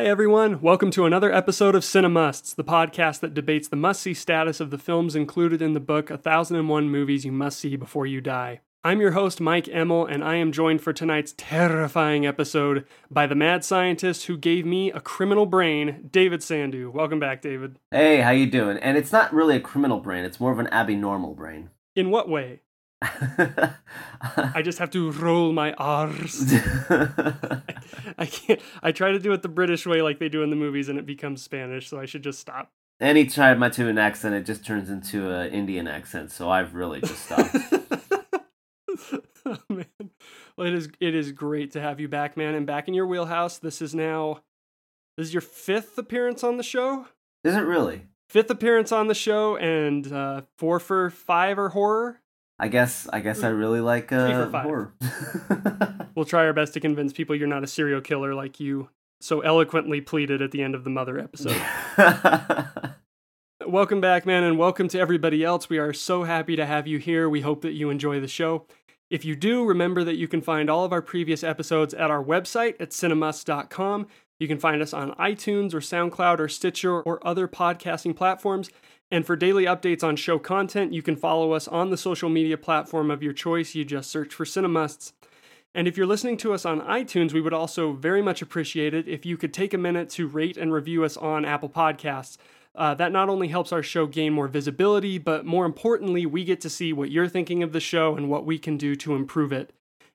Hi, everyone. Welcome to another episode of Cinemusts, the podcast that debates the must see status of the films included in the book 1001 Movies You Must See Before You Die. I'm your host, Mike Emmel, and I am joined for tonight's terrifying episode by the mad scientist who gave me a criminal brain, David Sandu. Welcome back, David. Hey, how you doing? And it's not really a criminal brain, it's more of an abnormal brain. In what way? I just have to roll my R's. I can't. I try to do it the British way, like they do in the movies, and it becomes Spanish. So I should just stop. Anytime my to an accent, it just turns into an Indian accent. So I've really just stopped. oh, man. Well, it is. It is great to have you back, man, and back in your wheelhouse. This is now. This is your fifth appearance on the show. Is it really? Fifth appearance on the show, and uh, four for five are horror. I guess I guess I really like uh, horror. we'll try our best to convince people you're not a serial killer like you so eloquently pleaded at the end of the Mother episode. welcome back, man, and welcome to everybody else. We are so happy to have you here. We hope that you enjoy the show. If you do, remember that you can find all of our previous episodes at our website at cinemus.com. You can find us on iTunes or SoundCloud or Stitcher or other podcasting platforms. And for daily updates on show content, you can follow us on the social media platform of your choice. You just search for Cinemusts. And if you're listening to us on iTunes, we would also very much appreciate it if you could take a minute to rate and review us on Apple Podcasts. Uh, that not only helps our show gain more visibility, but more importantly, we get to see what you're thinking of the show and what we can do to improve it.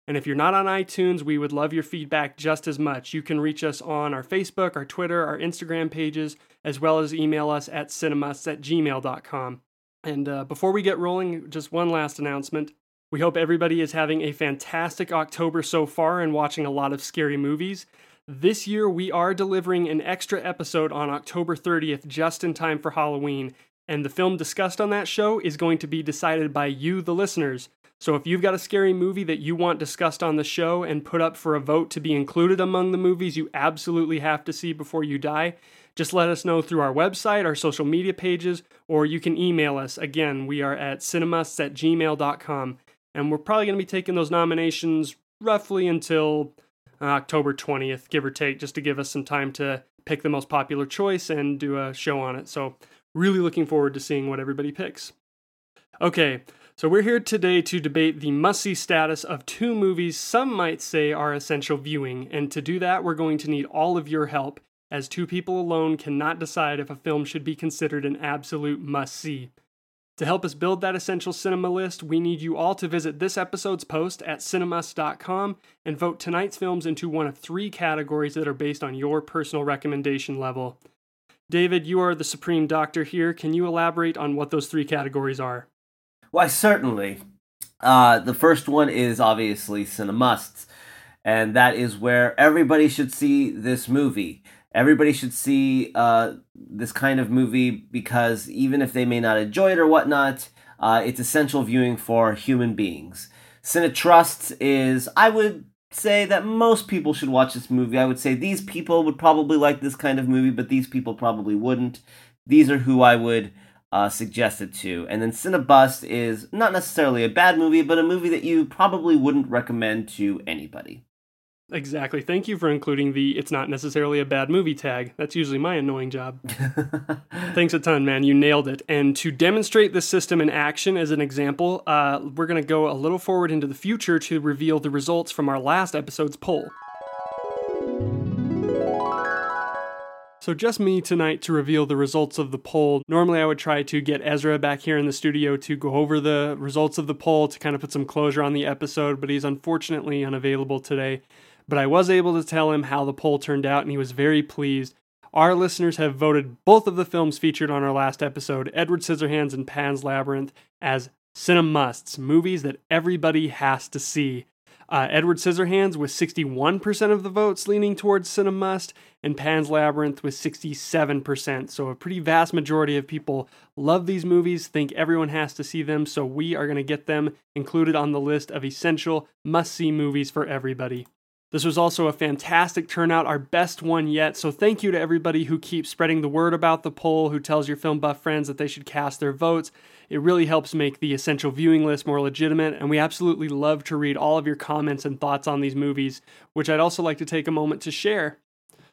And if you're not on iTunes, we would love your feedback just as much. You can reach us on our Facebook, our Twitter, our Instagram pages, as well as email us at cinemusts at gmail.com. And uh, before we get rolling, just one last announcement. We hope everybody is having a fantastic October so far and watching a lot of scary movies. This year, we are delivering an extra episode on October 30th, just in time for Halloween. And the film discussed on that show is going to be decided by you, the listeners. So if you've got a scary movie that you want discussed on the show and put up for a vote to be included among the movies you absolutely have to see before you die, just let us know through our website, our social media pages, or you can email us. Again, we are at cinemusts at gmail.com. And we're probably going to be taking those nominations roughly until uh, October 20th, give or take, just to give us some time to pick the most popular choice and do a show on it. So, really looking forward to seeing what everybody picks. Okay, so we're here today to debate the must see status of two movies some might say are essential viewing, and to do that, we're going to need all of your help, as two people alone cannot decide if a film should be considered an absolute must see. To help us build that essential cinema list, we need you all to visit this episode's post at cinemus.com and vote tonight's films into one of three categories that are based on your personal recommendation level. David, you are the supreme doctor here. Can you elaborate on what those three categories are? Why, certainly. Uh, the first one is obviously Cinemusts, and that is where everybody should see this movie. Everybody should see uh, this kind of movie because even if they may not enjoy it or whatnot, uh, it's essential viewing for human beings. Cinetrusts is, I would say that most people should watch this movie. I would say these people would probably like this kind of movie, but these people probably wouldn't. These are who I would uh, suggest it to. And then Cinebust is not necessarily a bad movie, but a movie that you probably wouldn't recommend to anybody. Exactly. Thank you for including the it's not necessarily a bad movie tag. That's usually my annoying job. Thanks a ton, man. You nailed it. And to demonstrate this system in action as an example, uh, we're going to go a little forward into the future to reveal the results from our last episode's poll. So, just me tonight to reveal the results of the poll. Normally, I would try to get Ezra back here in the studio to go over the results of the poll to kind of put some closure on the episode, but he's unfortunately unavailable today. But I was able to tell him how the poll turned out, and he was very pleased. Our listeners have voted both of the films featured on our last episode, Edward Scissorhands and Pan's Labyrinth, as cinemusts, movies that everybody has to see. Uh, Edward Scissorhands with 61% of the votes leaning towards Cinemust, and Pan's Labyrinth with 67%. So, a pretty vast majority of people love these movies, think everyone has to see them, so we are going to get them included on the list of essential must see movies for everybody. This was also a fantastic turnout, our best one yet. So, thank you to everybody who keeps spreading the word about the poll, who tells your film buff friends that they should cast their votes. It really helps make the essential viewing list more legitimate, and we absolutely love to read all of your comments and thoughts on these movies, which I'd also like to take a moment to share.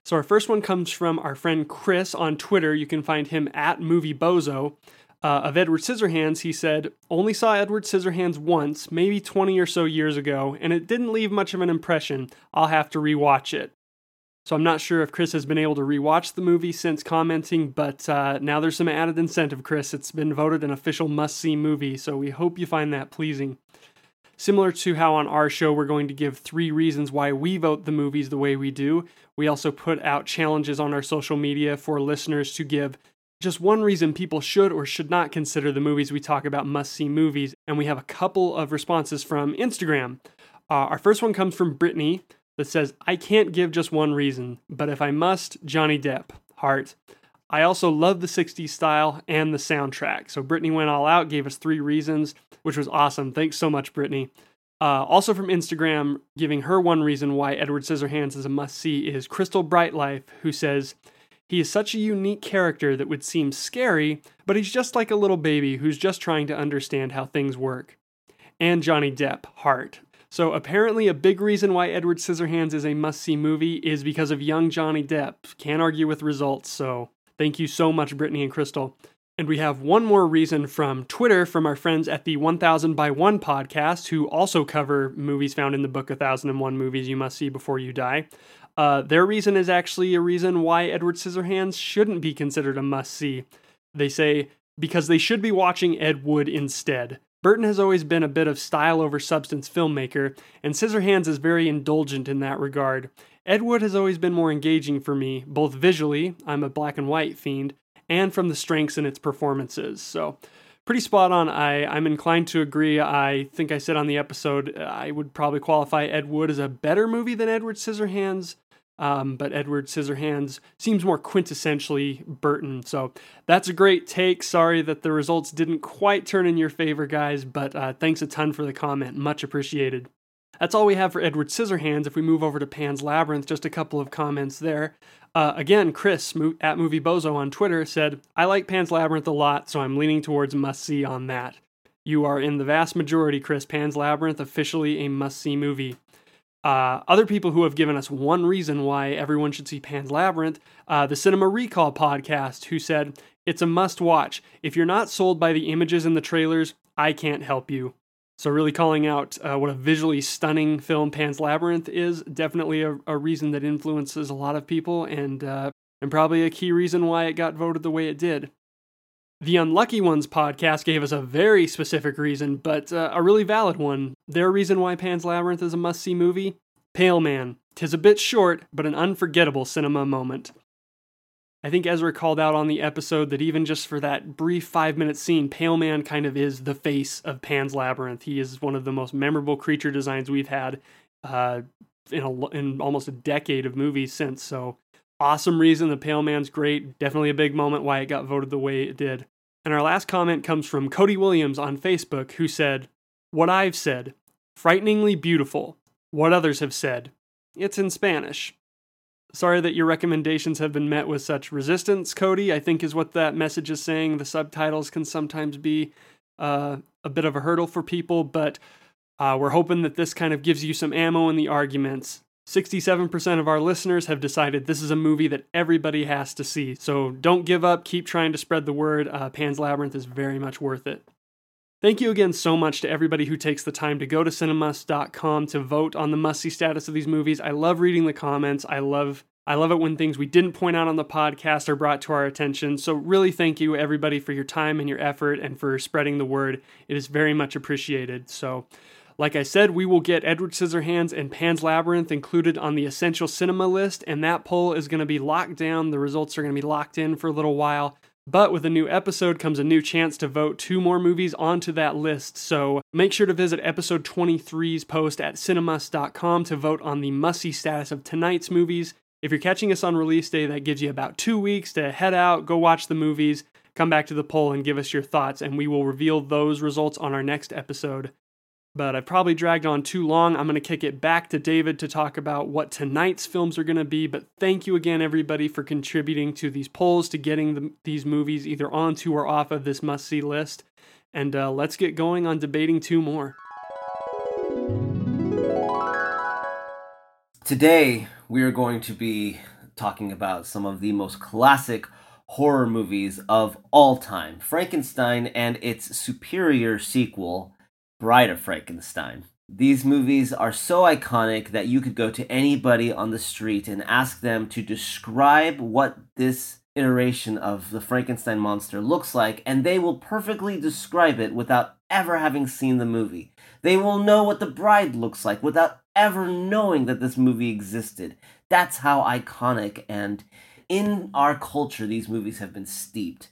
So our first one comes from our friend Chris on Twitter. You can find him at Movie Bozo. Uh, of Edward Scissorhands, he said, Only saw Edward Scissorhands once, maybe 20 or so years ago, and it didn't leave much of an impression. I'll have to rewatch it. So I'm not sure if Chris has been able to rewatch the movie since commenting, but uh, now there's some added incentive, Chris. It's been voted an official must see movie, so we hope you find that pleasing. Similar to how on our show we're going to give three reasons why we vote the movies the way we do, we also put out challenges on our social media for listeners to give just one reason people should or should not consider the movies we talk about must see movies, and we have a couple of responses from Instagram. Uh, our first one comes from Brittany that says, I can't give just one reason, but if I must, Johnny Depp, heart. I also love the 60s style and the soundtrack. So Brittany went all out, gave us three reasons, which was awesome. Thanks so much, Brittany. Uh, also from Instagram, giving her one reason why Edward Scissorhands is a must see is Crystal Brightlife, who says, He is such a unique character that would seem scary, but he's just like a little baby who's just trying to understand how things work. And Johnny Depp, heart. So apparently, a big reason why Edward Scissorhands is a must see movie is because of young Johnny Depp. Can't argue with results, so Thank you so much, Brittany and Crystal. And we have one more reason from Twitter from our friends at the 1000 by 1 podcast, who also cover movies found in the book 1001 Movies You Must See Before You Die. Uh, their reason is actually a reason why Edward Scissorhands shouldn't be considered a must see. They say, because they should be watching Ed Wood instead. Burton has always been a bit of style over substance filmmaker, and Scissorhands is very indulgent in that regard. Ed Wood has always been more engaging for me, both visually, I'm a black and white fiend, and from the strengths in its performances. So, pretty spot on. I, I'm inclined to agree. I think I said on the episode I would probably qualify Ed Wood as a better movie than Edward Scissorhands. Um, but Edward Scissorhands seems more quintessentially Burton. So that's a great take. Sorry that the results didn't quite turn in your favor, guys, but uh, thanks a ton for the comment. Much appreciated. That's all we have for Edward Scissorhands. If we move over to Pan's Labyrinth, just a couple of comments there. Uh, again, Chris at Movie Bozo on Twitter said, I like Pan's Labyrinth a lot, so I'm leaning towards must see on that. You are in the vast majority, Chris. Pan's Labyrinth, officially a must see movie. Uh, other people who have given us one reason why everyone should see Pan's Labyrinth, uh, the Cinema Recall podcast, who said, It's a must watch. If you're not sold by the images in the trailers, I can't help you. So, really calling out uh, what a visually stunning film Pan's Labyrinth is definitely a, a reason that influences a lot of people, and uh, and probably a key reason why it got voted the way it did. The Unlucky Ones podcast gave us a very specific reason, but uh, a really valid one. Their reason why Pan's Labyrinth is a must see movie Pale Man. Tis a bit short, but an unforgettable cinema moment. I think Ezra called out on the episode that even just for that brief five minute scene, Pale Man kind of is the face of Pan's Labyrinth. He is one of the most memorable creature designs we've had uh, in, a, in almost a decade of movies since. So, awesome reason the Pale Man's great. Definitely a big moment why it got voted the way it did. And our last comment comes from Cody Williams on Facebook, who said, What I've said, frighteningly beautiful. What others have said, it's in Spanish. Sorry that your recommendations have been met with such resistance, Cody. I think is what that message is saying. The subtitles can sometimes be uh, a bit of a hurdle for people, but uh, we're hoping that this kind of gives you some ammo in the arguments. 67% of our listeners have decided this is a movie that everybody has to see. So don't give up. Keep trying to spread the word. Uh, Pan's Labyrinth is very much worth it. Thank you again so much to everybody who takes the time to go to cinemust.com to vote on the must-see status of these movies. I love reading the comments. I love I love it when things we didn't point out on the podcast are brought to our attention. So really thank you everybody for your time and your effort and for spreading the word. It is very much appreciated. So like I said, we will get Edward Scissorhands and Pan's Labyrinth included on the essential cinema list, and that poll is going to be locked down. The results are going to be locked in for a little while. But with a new episode comes a new chance to vote two more movies onto that list. So make sure to visit episode 23's post at cinemust.com to vote on the must status of tonight's movies. If you're catching us on release day, that gives you about two weeks to head out, go watch the movies, come back to the poll, and give us your thoughts, and we will reveal those results on our next episode but I've probably dragged on too long. I'm going to kick it back to David to talk about what tonight's films are going to be. But thank you again, everybody, for contributing to these polls, to getting the, these movies either onto or off of this must see list. And uh, let's get going on debating two more. Today, we are going to be talking about some of the most classic horror movies of all time Frankenstein and its superior sequel, Bride of Frankenstein. These movies are so iconic that you could go to anybody on the street and ask them to describe what this iteration of the Frankenstein monster looks like, and they will perfectly describe it without ever having seen the movie. They will know what the bride looks like without ever knowing that this movie existed. That's how iconic and in our culture these movies have been steeped.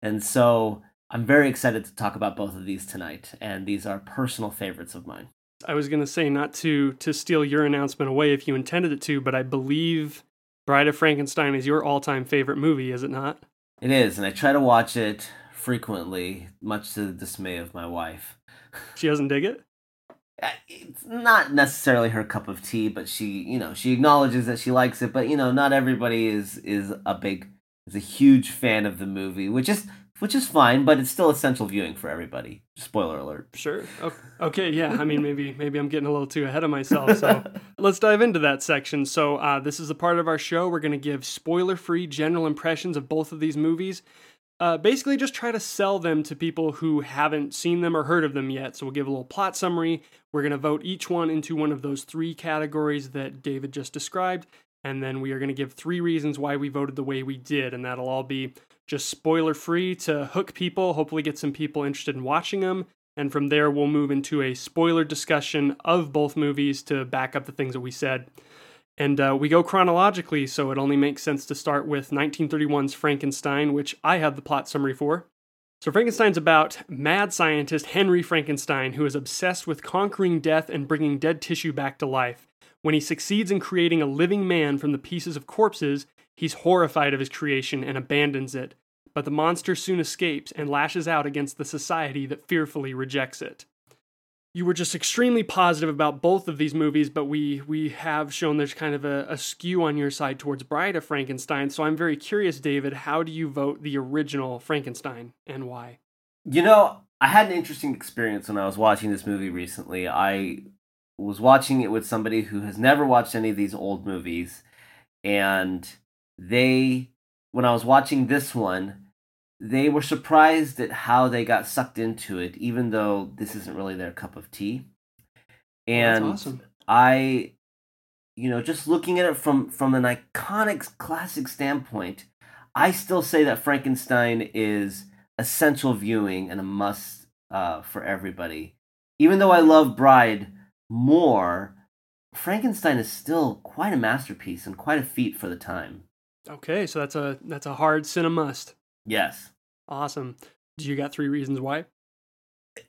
And so I'm very excited to talk about both of these tonight, and these are personal favorites of mine. I was going to say not to to steal your announcement away if you intended it to, but I believe Bride of Frankenstein is your all-time favorite movie, is it not? It is, and I try to watch it frequently, much to the dismay of my wife. She doesn't dig it? It's not necessarily her cup of tea, but she, you know, she acknowledges that she likes it, but you know, not everybody is is a big is a huge fan of the movie, which is which is fine, but it's still essential viewing for everybody. Spoiler alert. Sure. Okay. Yeah. I mean, maybe maybe I'm getting a little too ahead of myself. So let's dive into that section. So uh, this is a part of our show. We're going to give spoiler-free general impressions of both of these movies. Uh, basically, just try to sell them to people who haven't seen them or heard of them yet. So we'll give a little plot summary. We're going to vote each one into one of those three categories that David just described. And then we are going to give three reasons why we voted the way we did. And that'll all be just spoiler free to hook people, hopefully get some people interested in watching them. And from there, we'll move into a spoiler discussion of both movies to back up the things that we said. And uh, we go chronologically, so it only makes sense to start with 1931's Frankenstein, which I have the plot summary for. So, Frankenstein's about mad scientist Henry Frankenstein, who is obsessed with conquering death and bringing dead tissue back to life. When he succeeds in creating a living man from the pieces of corpses, He's horrified of his creation and abandons it, but the monster soon escapes and lashes out against the society that fearfully rejects it. You were just extremely positive about both of these movies, but we we have shown there's kind of a, a skew on your side towards Bride of Frankenstein. So I'm very curious, David, how do you vote the original Frankenstein and why? You know, I had an interesting experience when I was watching this movie recently. I was watching it with somebody who has never watched any of these old movies, and they when I was watching this one, they were surprised at how they got sucked into it, even though this isn't really their cup of tea. And awesome. I, you know, just looking at it from from an iconic classic standpoint, I still say that Frankenstein is essential viewing and a must uh, for everybody. Even though I love Bride more, Frankenstein is still quite a masterpiece and quite a feat for the time. Okay, so that's a that's a hard cinema must. Yes. Awesome. Do you got three reasons why?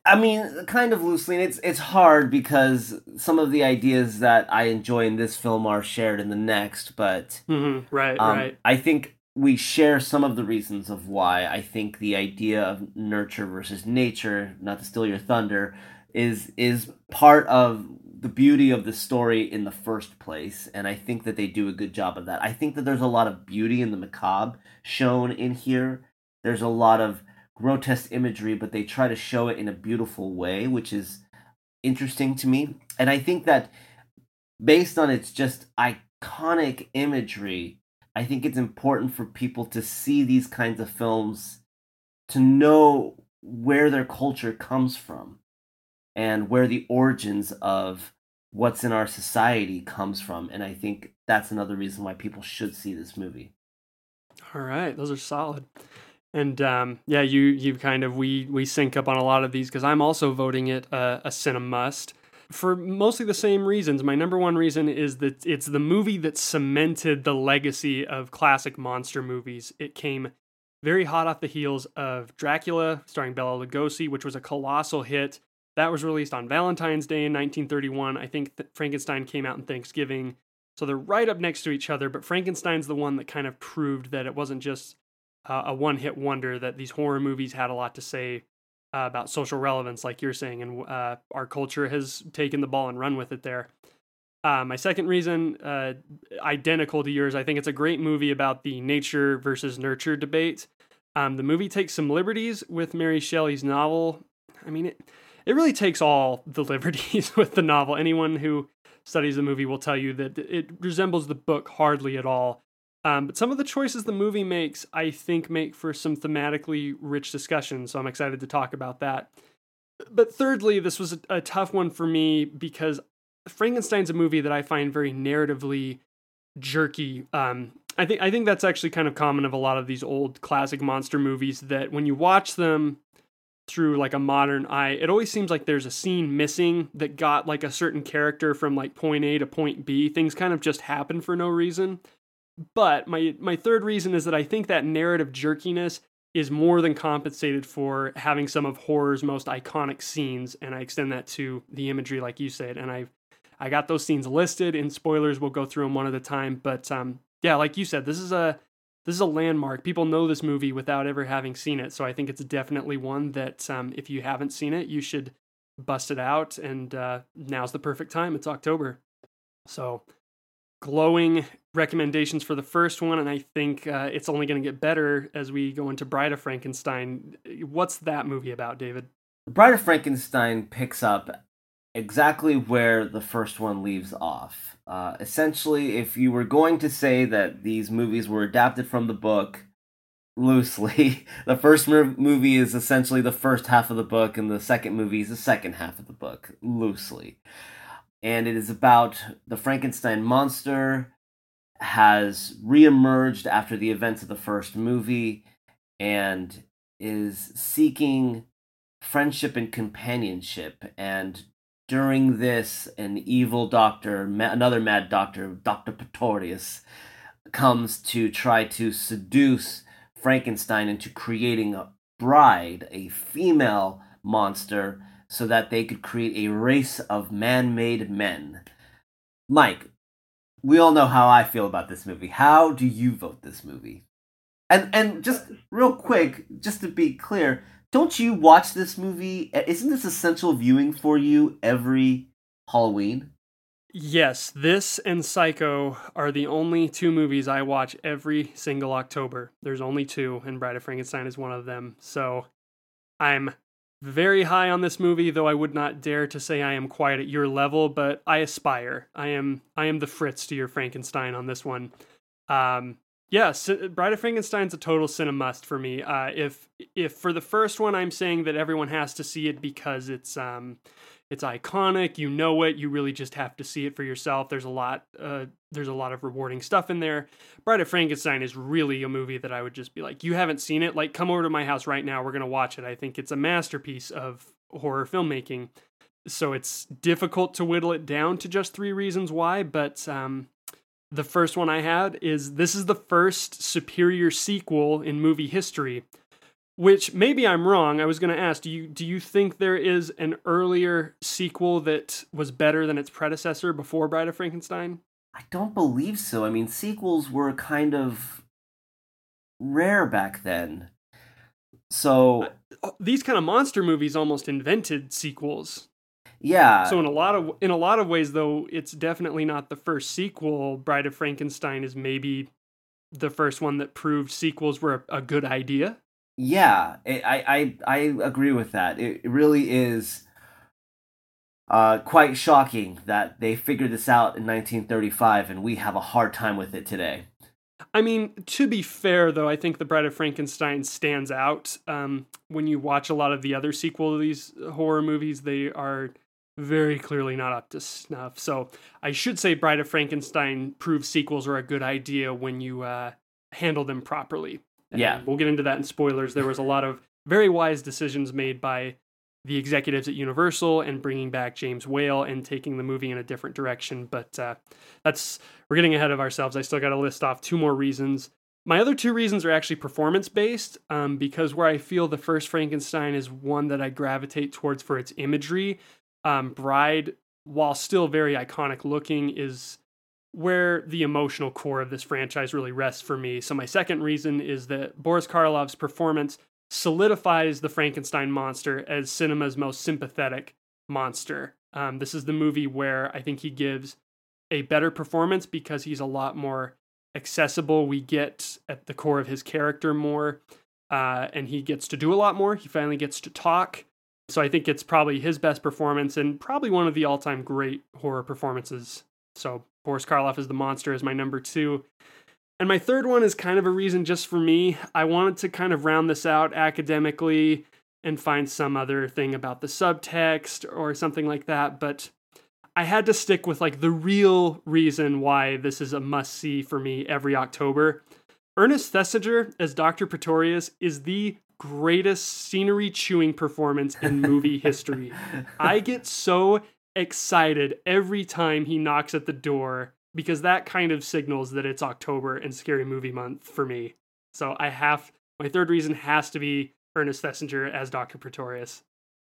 I mean, kind of loosely. And it's it's hard because some of the ideas that I enjoy in this film are shared in the next, but mm-hmm. right, um, right. I think we share some of the reasons of why. I think the idea of nurture versus nature, not to steal your thunder, is is part of the beauty of the story in the first place, and I think that they do a good job of that. I think that there's a lot of beauty in the macabre shown in here. There's a lot of grotesque imagery, but they try to show it in a beautiful way, which is interesting to me. And I think that based on its just iconic imagery, I think it's important for people to see these kinds of films to know where their culture comes from and where the origins of what's in our society comes from. And I think that's another reason why people should see this movie. All right, those are solid. And um, yeah, you you kind of we we sync up on a lot of these because I'm also voting it a cinema must for mostly the same reasons. My number one reason is that it's the movie that cemented the legacy of classic monster movies. It came very hot off the heels of Dracula, starring Bela Lugosi, which was a colossal hit. That was released on Valentine's Day in 1931. I think Frankenstein came out in Thanksgiving. So they're right up next to each other, but Frankenstein's the one that kind of proved that it wasn't just uh, a one hit wonder, that these horror movies had a lot to say uh, about social relevance, like you're saying, and uh, our culture has taken the ball and run with it there. Uh, my second reason, uh, identical to yours, I think it's a great movie about the nature versus nurture debate. Um, the movie takes some liberties with Mary Shelley's novel. I mean, it, it really takes all the liberties with the novel. Anyone who studies the movie will tell you that it resembles the book hardly at all. Um, but some of the choices the movie makes, I think, make for some thematically rich discussion. So I'm excited to talk about that. But thirdly, this was a, a tough one for me because Frankenstein's a movie that I find very narratively jerky. Um, I think I think that's actually kind of common of a lot of these old classic monster movies that when you watch them through like a modern eye, it always seems like there's a scene missing that got like a certain character from like point A to point B. Things kind of just happen for no reason. But my my third reason is that I think that narrative jerkiness is more than compensated for having some of horror's most iconic scenes and I extend that to the imagery like you said and I I got those scenes listed in spoilers we'll go through them one at a time but um yeah like you said this is a this is a landmark people know this movie without ever having seen it so I think it's definitely one that um if you haven't seen it you should bust it out and uh now's the perfect time it's October so glowing recommendations for the first one, and I think uh, it's only going to get better as we go into Bride of Frankenstein. What's that movie about, David? Bride of Frankenstein picks up exactly where the first one leaves off. Uh, essentially, if you were going to say that these movies were adapted from the book loosely, the first movie is essentially the first half of the book, and the second movie is the second half of the book, loosely. And it is about the Frankenstein monster has reemerged after the events of the first movie and is seeking friendship and companionship and during this an evil doctor another mad doctor dr pretorius comes to try to seduce frankenstein into creating a bride a female monster so that they could create a race of man made men. Mike, we all know how I feel about this movie. How do you vote this movie? And and just real quick, just to be clear, don't you watch this movie? Isn't this essential viewing for you every Halloween? Yes, this and Psycho are the only two movies I watch every single October. There's only two, and Bride of Frankenstein is one of them. So I'm very high on this movie, though I would not dare to say I am quite at your level, but I aspire. I am I am the Fritz to your Frankenstein on this one. Um, yeah, Bride of Frankenstein's a total cinemust for me. Uh, if if for the first one I'm saying that everyone has to see it because it's um, it's iconic you know it you really just have to see it for yourself. There's a lot uh, there's a lot of rewarding stuff in there. Bride of frankenstein is really a movie that i would just be like you haven't seen it? Like come over to my house right now. We're to watch it. I think it's a masterpiece of horror filmmaking. So it's difficult to whittle it down to just three reasons why but um, the first one i had is this is the first superior sequel in movie history which maybe I'm wrong. I was going to ask, do you do you think there is an earlier sequel that was better than its predecessor before Bride of Frankenstein? I don't believe so. I mean, sequels were kind of rare back then. So uh, these kind of monster movies almost invented sequels. Yeah. So in a lot of in a lot of ways though, it's definitely not the first sequel. Bride of Frankenstein is maybe the first one that proved sequels were a, a good idea. Yeah, I I I agree with that. It really is uh, quite shocking that they figured this out in 1935 and we have a hard time with it today. I mean, to be fair, though, I think The Bride of Frankenstein stands out. Um, when you watch a lot of the other sequel to these horror movies, they are very clearly not up to snuff. So I should say Bride of Frankenstein proves sequels are a good idea when you uh, handle them properly. And yeah. We'll get into that in spoilers. There was a lot of very wise decisions made by the executives at Universal and bringing back James Whale and taking the movie in a different direction. But uh, that's we're getting ahead of ourselves. I still got to list off two more reasons. My other two reasons are actually performance based, um, because where I feel the first Frankenstein is one that I gravitate towards for its imagery. Um, Bride, while still very iconic looking, is where the emotional core of this franchise really rests for me. So, my second reason is that Boris Karloff's performance solidifies the Frankenstein monster as cinema's most sympathetic monster. Um, this is the movie where I think he gives a better performance because he's a lot more accessible. We get at the core of his character more, uh, and he gets to do a lot more. He finally gets to talk. So I think it's probably his best performance and probably one of the all time great horror performances. So Boris Karloff is the monster is my number two. And my third one is kind of a reason just for me. I wanted to kind of round this out academically and find some other thing about the subtext or something like that, but I had to stick with like the real reason why this is a must see for me every October. Ernest Thesiger as Dr. Pretorius is the greatest scenery chewing performance in movie history. I get so excited every time he knocks at the door because that kind of signals that it's October and scary movie month for me. So I have my third reason has to be Ernest Thesiger as Dr. Pretorius.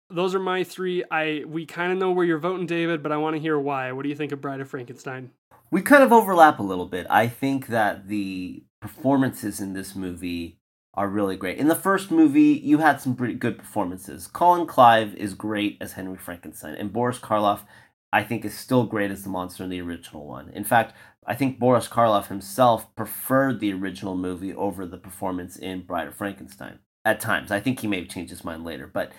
Those are my three. I we kind of know where you're voting, David, but I want to hear why. What do you think of Bride of Frankenstein? We kind of overlap a little bit. I think that the performances in this movie are really great. In the first movie, you had some pretty good performances. Colin Clive is great as Henry Frankenstein, and Boris Karloff, I think, is still great as the monster in the original one. In fact, I think Boris Karloff himself preferred the original movie over the performance in Bride of Frankenstein at times. I think he may have changed his mind later, but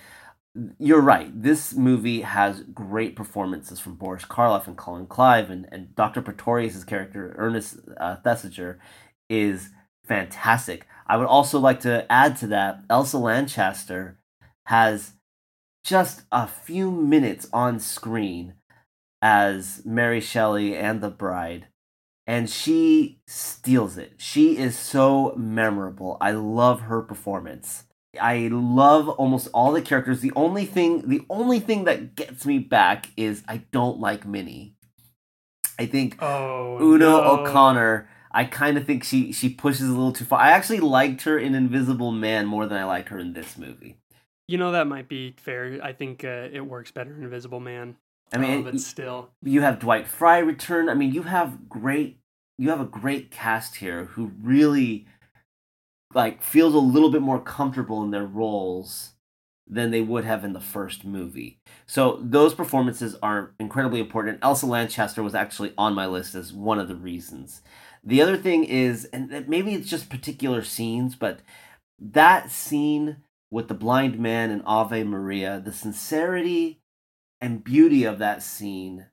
you're right. This movie has great performances from Boris Karloff and Colin Clive, and, and Dr. Pretorius' character, Ernest uh, Thesiger, is fantastic. I would also like to add to that Elsa Lanchester has just a few minutes on screen as Mary Shelley and the bride, and she steals it. She is so memorable. I love her performance. I love almost all the characters. The only thing, the only thing that gets me back is I don't like Minnie. I think oh, Una no. O'Connor I kind of think she she pushes a little too far. I actually liked her in Invisible Man more than I like her in this movie. You know that might be fair. I think uh, it works better in Invisible Man. I mean, uh, but still, you have Dwight Frye return. I mean, you have great you have a great cast here who really like feels a little bit more comfortable in their roles than they would have in the first movie. So those performances are incredibly important. Elsa Lanchester was actually on my list as one of the reasons. The other thing is, and maybe it's just particular scenes, but that scene with the blind man and Ave Maria, the sincerity and beauty of that scene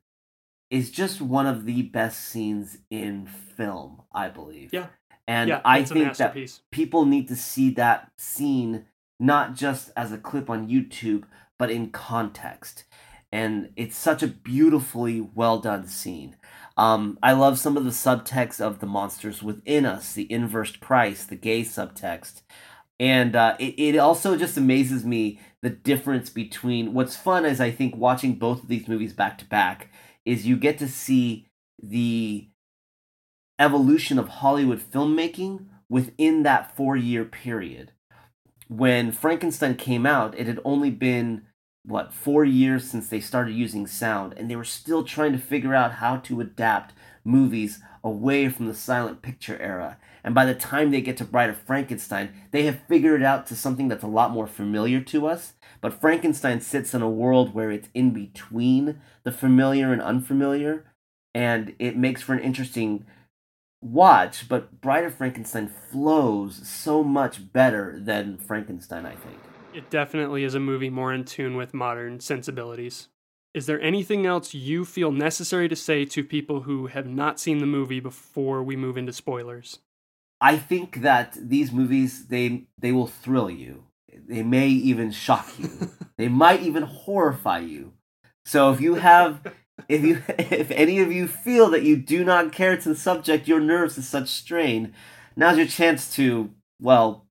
is just one of the best scenes in film, I believe. Yeah. And yeah, I think that people need to see that scene not just as a clip on YouTube, but in context. And it's such a beautifully well done scene. Um, I love some of the subtext of the monsters within us, the inverse price, the gay subtext. And uh, it, it also just amazes me the difference between what's fun is I think watching both of these movies back to back is you get to see the evolution of Hollywood filmmaking within that four year period. When Frankenstein came out, it had only been what four years since they started using sound and they were still trying to figure out how to adapt movies away from the silent picture era. And by the time they get to bride of frankenstein they have figured it out to something that's a lot more familiar to us. But frankenstein sits in a world where it's in between the familiar and unfamiliar and it makes for an interesting watch but bride of frankenstein flows so much better than frankenstein i think it definitely is a movie more in tune with modern sensibilities. Is there anything else you feel necessary to say to people who have not seen the movie before we move into spoilers? I think that these movies they they will thrill you. They may even shock you. they might even horrify you. So if you have if you if any of you feel that you do not care to subject your nerves to such strain, now's your chance to well,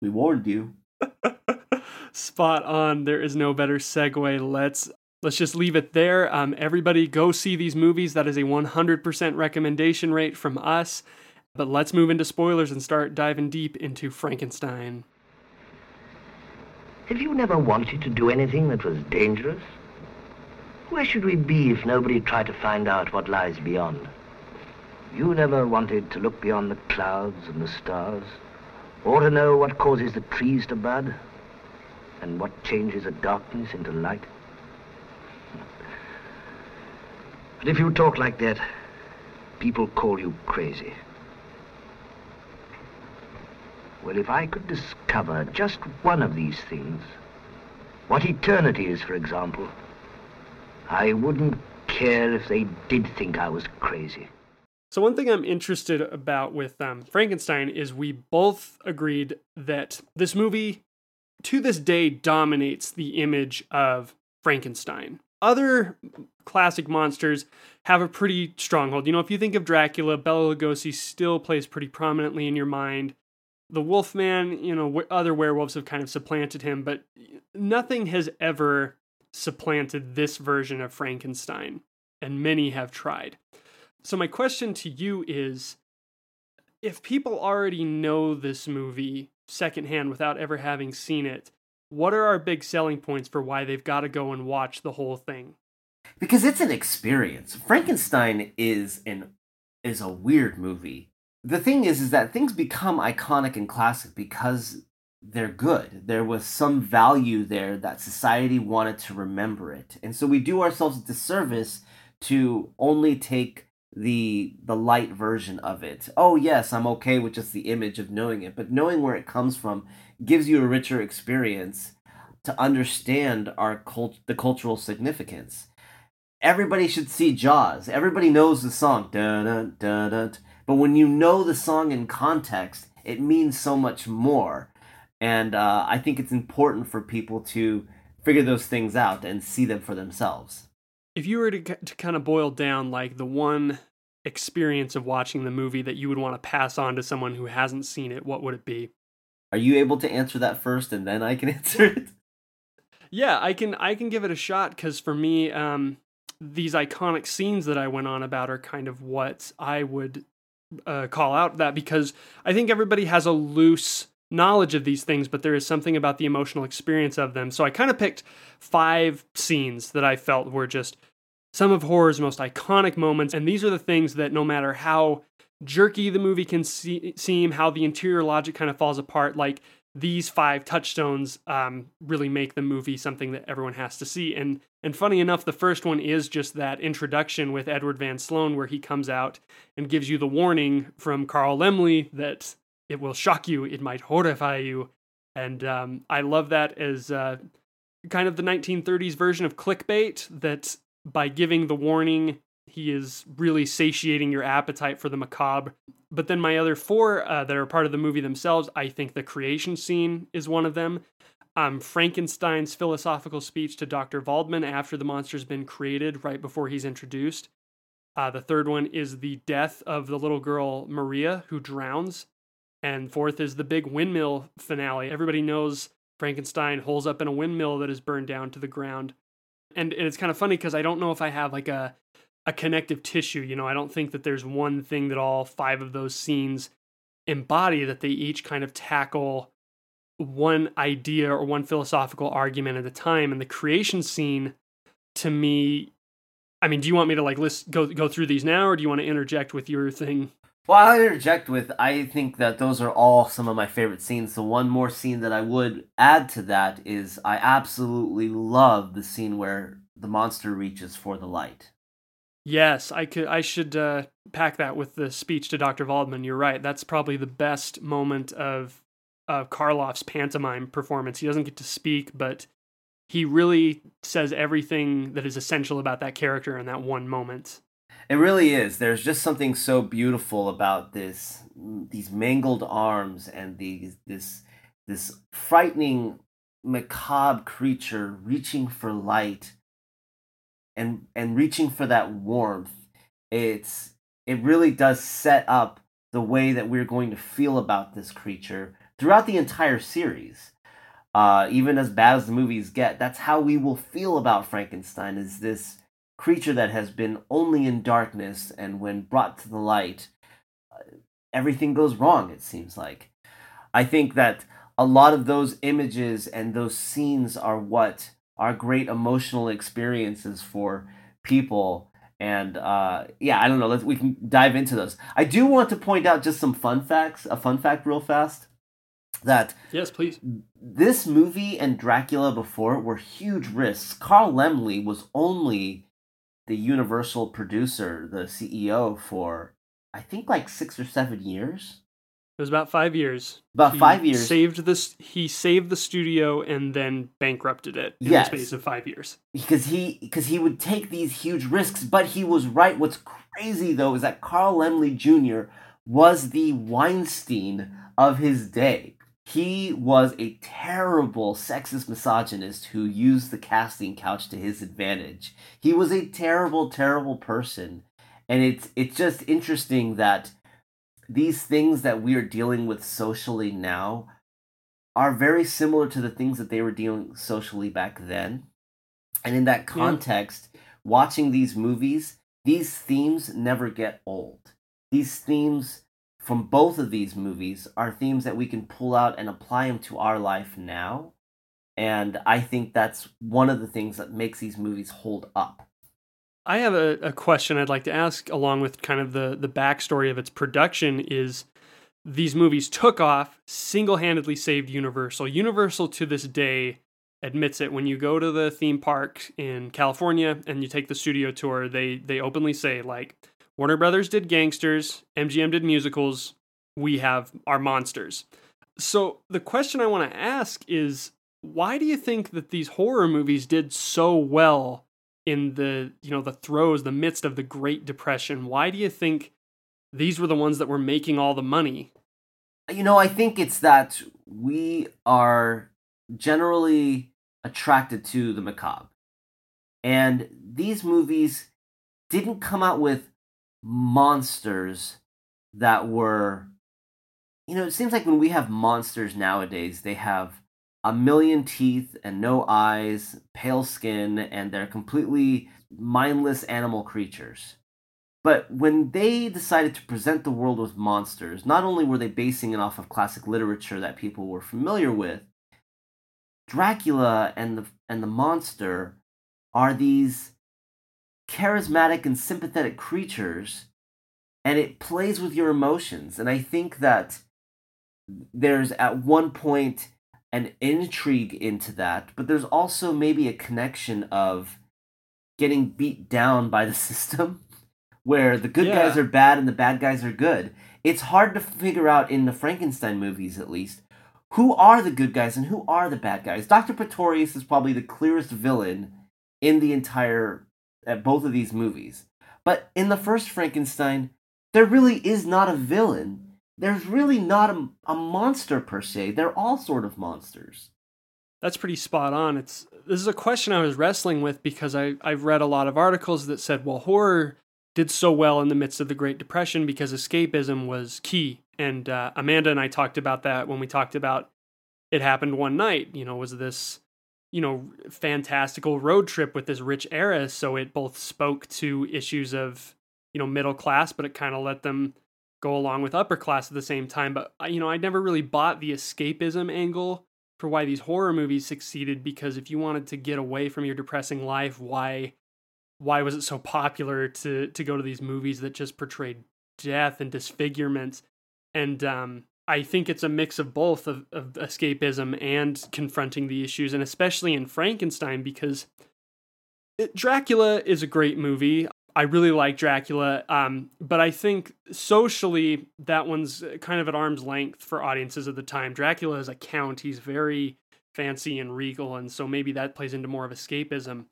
we warned you. Spot on. There is no better segue. Let's let's just leave it there. Um, everybody, go see these movies. That is a 100% recommendation rate from us. But let's move into spoilers and start diving deep into Frankenstein. Have you never wanted to do anything that was dangerous? Where should we be if nobody tried to find out what lies beyond? You never wanted to look beyond the clouds and the stars? Or to know what causes the trees to bud, and what changes the darkness into light. But if you talk like that, people call you crazy. Well, if I could discover just one of these things, what eternity is, for example, I wouldn't care if they did think I was crazy. So one thing I'm interested about with um, Frankenstein is we both agreed that this movie, to this day, dominates the image of Frankenstein. Other classic monsters have a pretty stronghold. You know, if you think of Dracula, Bela Lugosi still plays pretty prominently in your mind. The Wolfman, you know, other werewolves have kind of supplanted him, but nothing has ever supplanted this version of Frankenstein, and many have tried. So, my question to you is if people already know this movie secondhand without ever having seen it, what are our big selling points for why they've got to go and watch the whole thing? Because it's an experience. Frankenstein is an is a weird movie. The thing is is that things become iconic and classic because they're good. There was some value there that society wanted to remember it. And so we do ourselves a disservice to only take the the light version of it. Oh yes, I'm okay with just the image of knowing it, but knowing where it comes from gives you a richer experience to understand our cult the cultural significance. Everybody should see Jaws. Everybody knows the song, but when you know the song in context, it means so much more. And uh, I think it's important for people to figure those things out and see them for themselves if you were to, to kind of boil down like the one experience of watching the movie that you would want to pass on to someone who hasn't seen it, what would it be? Are you able to answer that first and then I can answer it? Yeah, I can I can give it a shot cuz for me um these iconic scenes that I went on about are kind of what I would uh, call out that because I think everybody has a loose knowledge of these things, but there is something about the emotional experience of them. So I kind of picked five scenes that I felt were just some of horror's most iconic moments. And these are the things that no matter how jerky the movie can see, seem, how the interior logic kind of falls apart, like these five touchstones um, really make the movie something that everyone has to see. And and funny enough, the first one is just that introduction with Edward Van Sloan, where he comes out and gives you the warning from Carl Laemmle that it will shock you, it might horrify you. And um, I love that as uh, kind of the 1930s version of clickbait that by giving the warning, he is really satiating your appetite for the macabre. But then my other four uh, that are part of the movie themselves, I think the creation scene is one of them. Um, Frankenstein's philosophical speech to Dr. Waldman after the monster's been created, right before he's introduced. Uh, the third one is the death of the little girl Maria, who drowns and fourth is the big windmill finale. Everybody knows Frankenstein holes up in a windmill that is burned down to the ground. And, and it's kind of funny because I don't know if I have like a a connective tissue. You know, I don't think that there's one thing that all five of those scenes embody that they each kind of tackle one idea or one philosophical argument at a time. And the creation scene to me I mean, do you want me to like list go go through these now or do you want to interject with your thing well, I'll interject with I think that those are all some of my favorite scenes. The one more scene that I would add to that is I absolutely love the scene where the monster reaches for the light. Yes, I could. I should uh, pack that with the speech to Dr. Waldman. You're right. That's probably the best moment of of Karloff's pantomime performance. He doesn't get to speak, but he really says everything that is essential about that character in that one moment. It really is. There's just something so beautiful about this these mangled arms and these this this frightening macabre creature reaching for light and and reaching for that warmth. It's it really does set up the way that we're going to feel about this creature throughout the entire series. Uh, even as bad as the movies get, that's how we will feel about Frankenstein. Is this creature that has been only in darkness, and when brought to the light, uh, everything goes wrong, it seems like. I think that a lot of those images and those scenes are what are great emotional experiences for people. And uh, yeah, I don't know. Let's we can dive into those. I do want to point out just some fun facts. A fun fact, real fast. That yes, please. This movie and Dracula before were huge risks. Carl Laemmle was only the Universal producer, the CEO for I think like six or seven years. It was about five years. About He five years. Saved this. He saved the studio and then bankrupted it in Yes. the space of five years. because he because he would take these huge risks but he was right what's crazy though is that carl laemmle jr was the weinstein of his day he was a terrible sexist misogynist who used the casting couch to his advantage. He was a terrible terrible person. And it's it's just interesting that these things that we are dealing with socially now are very similar to the things that they were dealing socially back then. And in that context, watching these movies, these themes never get old. These themes from both of these movies are themes that we can pull out and apply them to our life now. And I think that's one of the things that makes these movies hold up. I have a, a question I'd like to ask, along with kind of the the backstory of its production. Is these movies took off, single handedly saved Universal. Universal to this day admits it. When you go to the theme park in California and you take the studio tour, they they openly say like Warner Brothers did gangsters, MGM did musicals, we have our monsters. So the question I want to ask is why do you think that these horror movies did so well in the you know the throes the midst of the great depression why do you think these were the ones that were making all the money You know, I think it's that we are generally attracted to the macabre. And these movies didn't come out with monsters that were you know, it seems like when we have monsters nowadays, they have a million teeth and no eyes, pale skin, and they're completely mindless animal creatures. But when they decided to present the world with monsters, not only were they basing it off of classic literature that people were familiar with, Dracula and the and the monster are these charismatic and sympathetic creatures and it plays with your emotions and I think that there's at one point an intrigue into that, but there's also maybe a connection of getting beat down by the system where the good Yeah. guys are bad and the bad guys are good. It's hard to figure out in the Frankenstein movies, at least, who are the good guys and who are the bad guys. Dr. Pretorius is probably the clearest villain in the entire, at both of these movies. But in the first Frankenstein, there really is not a villain. There's really not a, a monster per se. They're all sort of monsters. that's pretty spot on it's this is a question i was wrestling with because i i've read a lot of articles that said well horror did so well in the midst of the great depression because escapism was key and uh, amanda and i talked about that when we talked about it happened one night you know was this you know fantastical road trip with this rich heiress so it both spoke to issues of you know middle class but it kind of let them go along with upper class at the same time. But uh, you know i never really bought the escapism angle for why these horror movies succeeded because if you wanted to get away from your depressing life why why was it so popular to to go to these movies that just portrayed death and disfigurement? And um I think it's a mix of both of, of escapism and confronting the issues, and especially in Frankenstein because it, Dracula is a great movie. I really like Dracula, um, but I think socially that one's kind of at arm's length for audiences of the time. Dracula is a count; he's very fancy and regal, and so maybe that plays into more of escapism.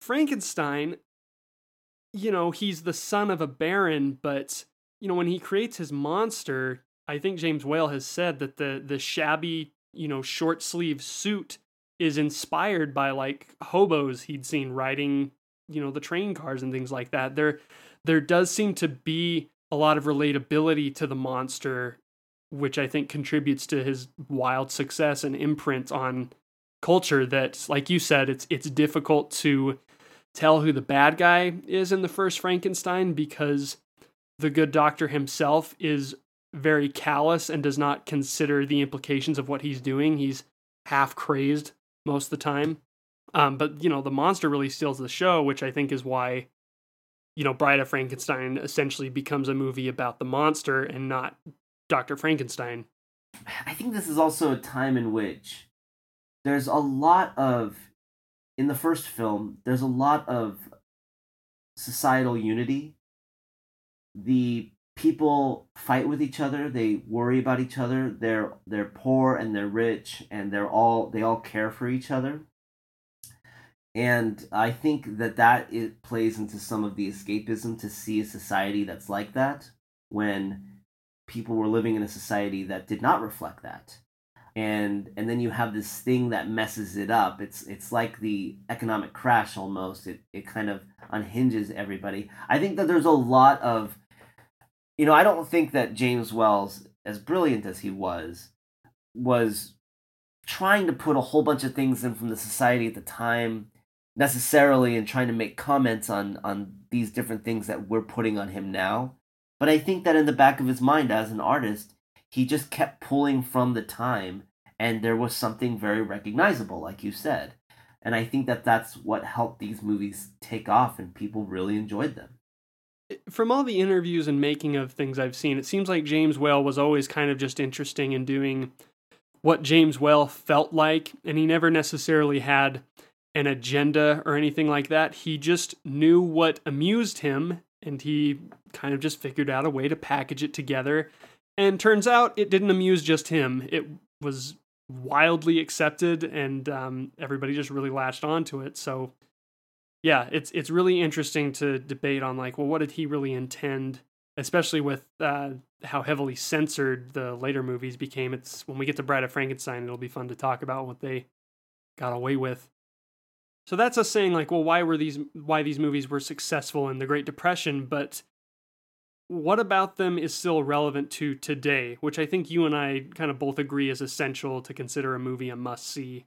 Frankenstein, you know, he's the son of a baron, but you know when he creates his monster, I think James Whale has said that the the shabby, you know, short sleeve suit is inspired by like hobos he'd seen riding, you know, the train cars and things like that. There there does seem to be a lot of relatability to the monster, which I think contributes to his wild success and imprint on culture that like you said it's it's difficult to tell who the bad guy is in the first Frankenstein because the good doctor himself is very callous and does not consider the implications of what he's doing. He's half crazed most of the time. Um, but you know, the monster really steals the show, which I think is why, you know, Bride of Frankenstein essentially becomes a movie about the monster and not Dr. Frankenstein. I think this is also a time in which there's a lot of in the first film there's a lot of societal unity the people fight with each other they worry about each other they're they're poor and they're rich and they're all they all care for each other. And i think that that it plays into some of the escapism to see a society that's like that when people were living in a society that did not reflect that. And and then you have this thing that messes it up. It's it's like the economic crash almost. It it kind of unhinges everybody. I think that there's a lot of you know i don't think that james wells as brilliant as he was was trying to put a whole bunch of things in from the society at the time necessarily and trying to make comments on on these different things that we're putting on him now. But i think that in the back of his mind as an artist he just kept pulling from the time and there was something very recognizable like you said. And i think that that's what helped these movies take off and people really enjoyed them from all the interviews and making of things i've seen it seems like james whale was always kind of just interesting in doing what james whale felt like and he never necessarily had an agenda or anything like that he just knew what amused him and he kind of just figured out a way to package it together and turns out it didn't amuse just him. It was wildly accepted, and um, everybody just really latched onto it. So, yeah, it's it's really interesting to debate on like, well, what did he really intend? Especially with uh, how heavily censored the later movies became. It's when we get to Bride of Frankenstein, it'll be fun to talk about what they got away with. So that's us saying like, well, why were these why these movies were successful in the Great Depression, but what about them is still relevant to today, which I think you and I kind of both agree is essential to consider a movie a must see.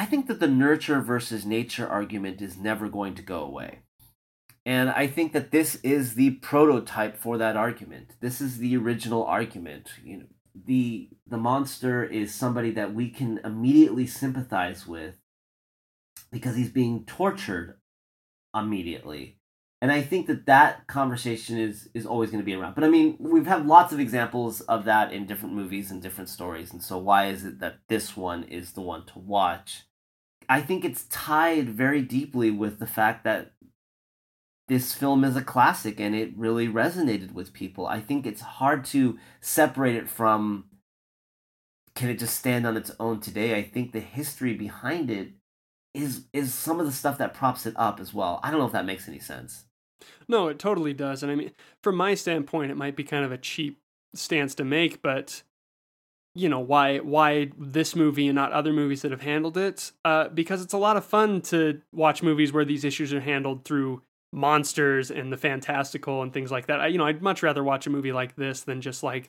I think that the nurture versus nature argument is never going to go away. And I think that this is the prototype for that argument. This is the original argument. You know, the the monster is somebody that we can immediately sympathize with because he's being tortured immediately and I think that that conversation is is always going to be around. But I mean, we've had lots of examples of that in different movies and different stories, and so why is it that this one is the one to watch? I think it's tied very deeply with the fact that this film is a classic and it really resonated with people. I think it's hard to separate it from can it just stand on its own today? I think the history behind it is is some of the stuff that props it up as well. I don't know if that makes any sense. No, it totally does. And I mean, from my standpoint, it might be kind of a cheap stance to make, but you know why why this movie and not other movies that have handled it uh, because it's a lot of fun to watch movies where these issues are handled through monsters and the fantastical and things like that I, you know i'd much rather watch a movie like this than just like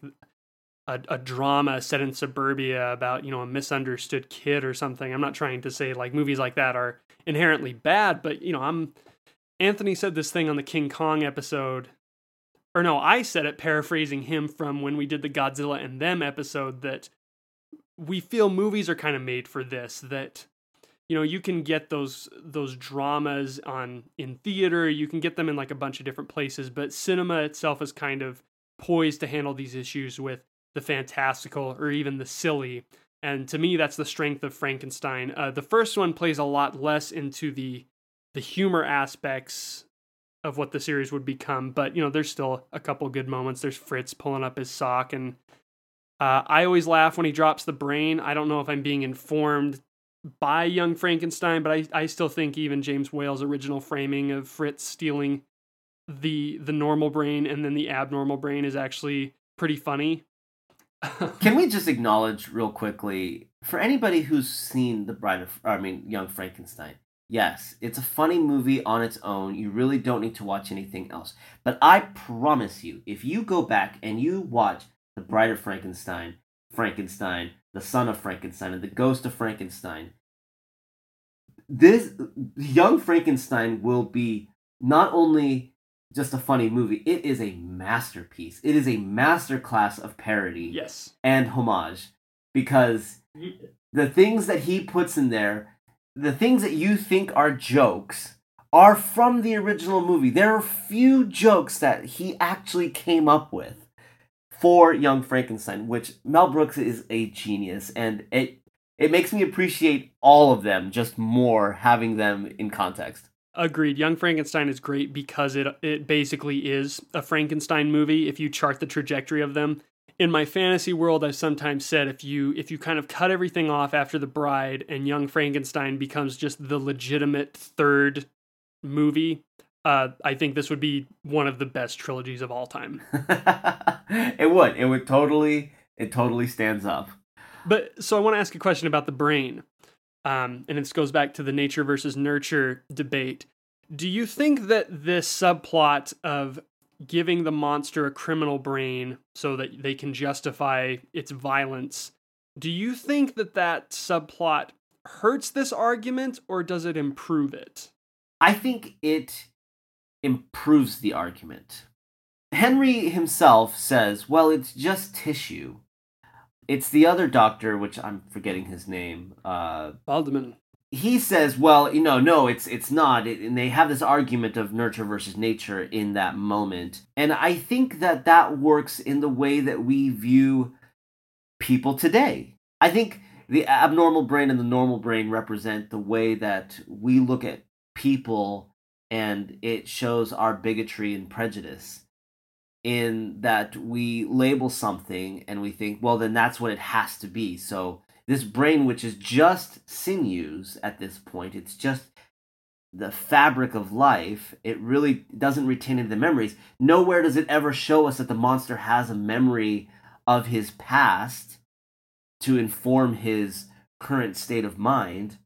a, a drama set in suburbia about you know a misunderstood kid or something i'm not trying to say like movies like that are inherently bad but you know i'm Anthony said this thing on the King Kong episode. Or no, I said it paraphrasing him from when we did the Godzilla and Them episode that we feel movies are kind of made for this that you know you can get those those dramas on in theater you can get them in like a bunch of different places but cinema itself is kind of poised to handle these issues with the fantastical or even the silly. And to me that's the strength of frankenstein. Uh, the first one plays a lot less into the the humor aspects of what the series would become. But you know, there's still a couple good moments. There's Fritz pulling up his sock, and uh, I always laugh when he drops the brain. I don't know if I'm being informed by Young Frankenstein, but I I still think even James Whale's original framing of Fritz stealing the the normal brain and then the abnormal brain is actually pretty funny. Can we just acknowledge real quickly for anybody who's seen the Bride of I mean Young Frankenstein, Yes, it's a funny movie on its own. You really don't need to watch anything else. But I promise you, if you go back and you watch The Bride of Frankenstein, Frankenstein, The Son of Frankenstein, and The Ghost of Frankenstein, this Young Frankenstein will be not only just a funny movie, it is a masterpiece. It is a masterclass of parody yes. and homage because the things that he puts in there the things that you think are jokes are from the original movie. There are few jokes that he actually came up with for Young Frankenstein, which Mel Brooks is a genius, and it it makes me appreciate all of them just more having them in context. Agreed. Young Frankenstein is great because it it basically is a Frankenstein movie if you chart the trajectory of them. In my fantasy world, I've sometimes said if you if you kind of cut everything off after The Bride and Young Frankenstein becomes just the legitimate third movie, uh, I think this would be one of the best trilogies of all time. it would. It would totally. It totally stands up. But so I want to ask a question about the brain, um, and this goes back to the nature versus nurture debate. Do you think that this subplot of giving the monster a criminal brain so that they can justify its violence, do you think that that subplot hurts this argument or does it improve it? I think it improves the argument. Henry himself says, well, it's just tissue. It's the other doctor, which I'm forgetting his name. Uh, Baldwin. He says, well, you know, no, it's it's not. It, and they have this argument of nurture versus nature in that moment. And I think that that works in the way that we view people today. I think the abnormal brain and the normal brain represent the way that we look at people and it shows our bigotry and prejudice in that we label something and we think well then that's what it has to be so this brain which is just sinews at this point it's just the fabric of life it really doesn't retain any of the memories nowhere does it ever show us that the monster has a memory of his past to inform his current state of mind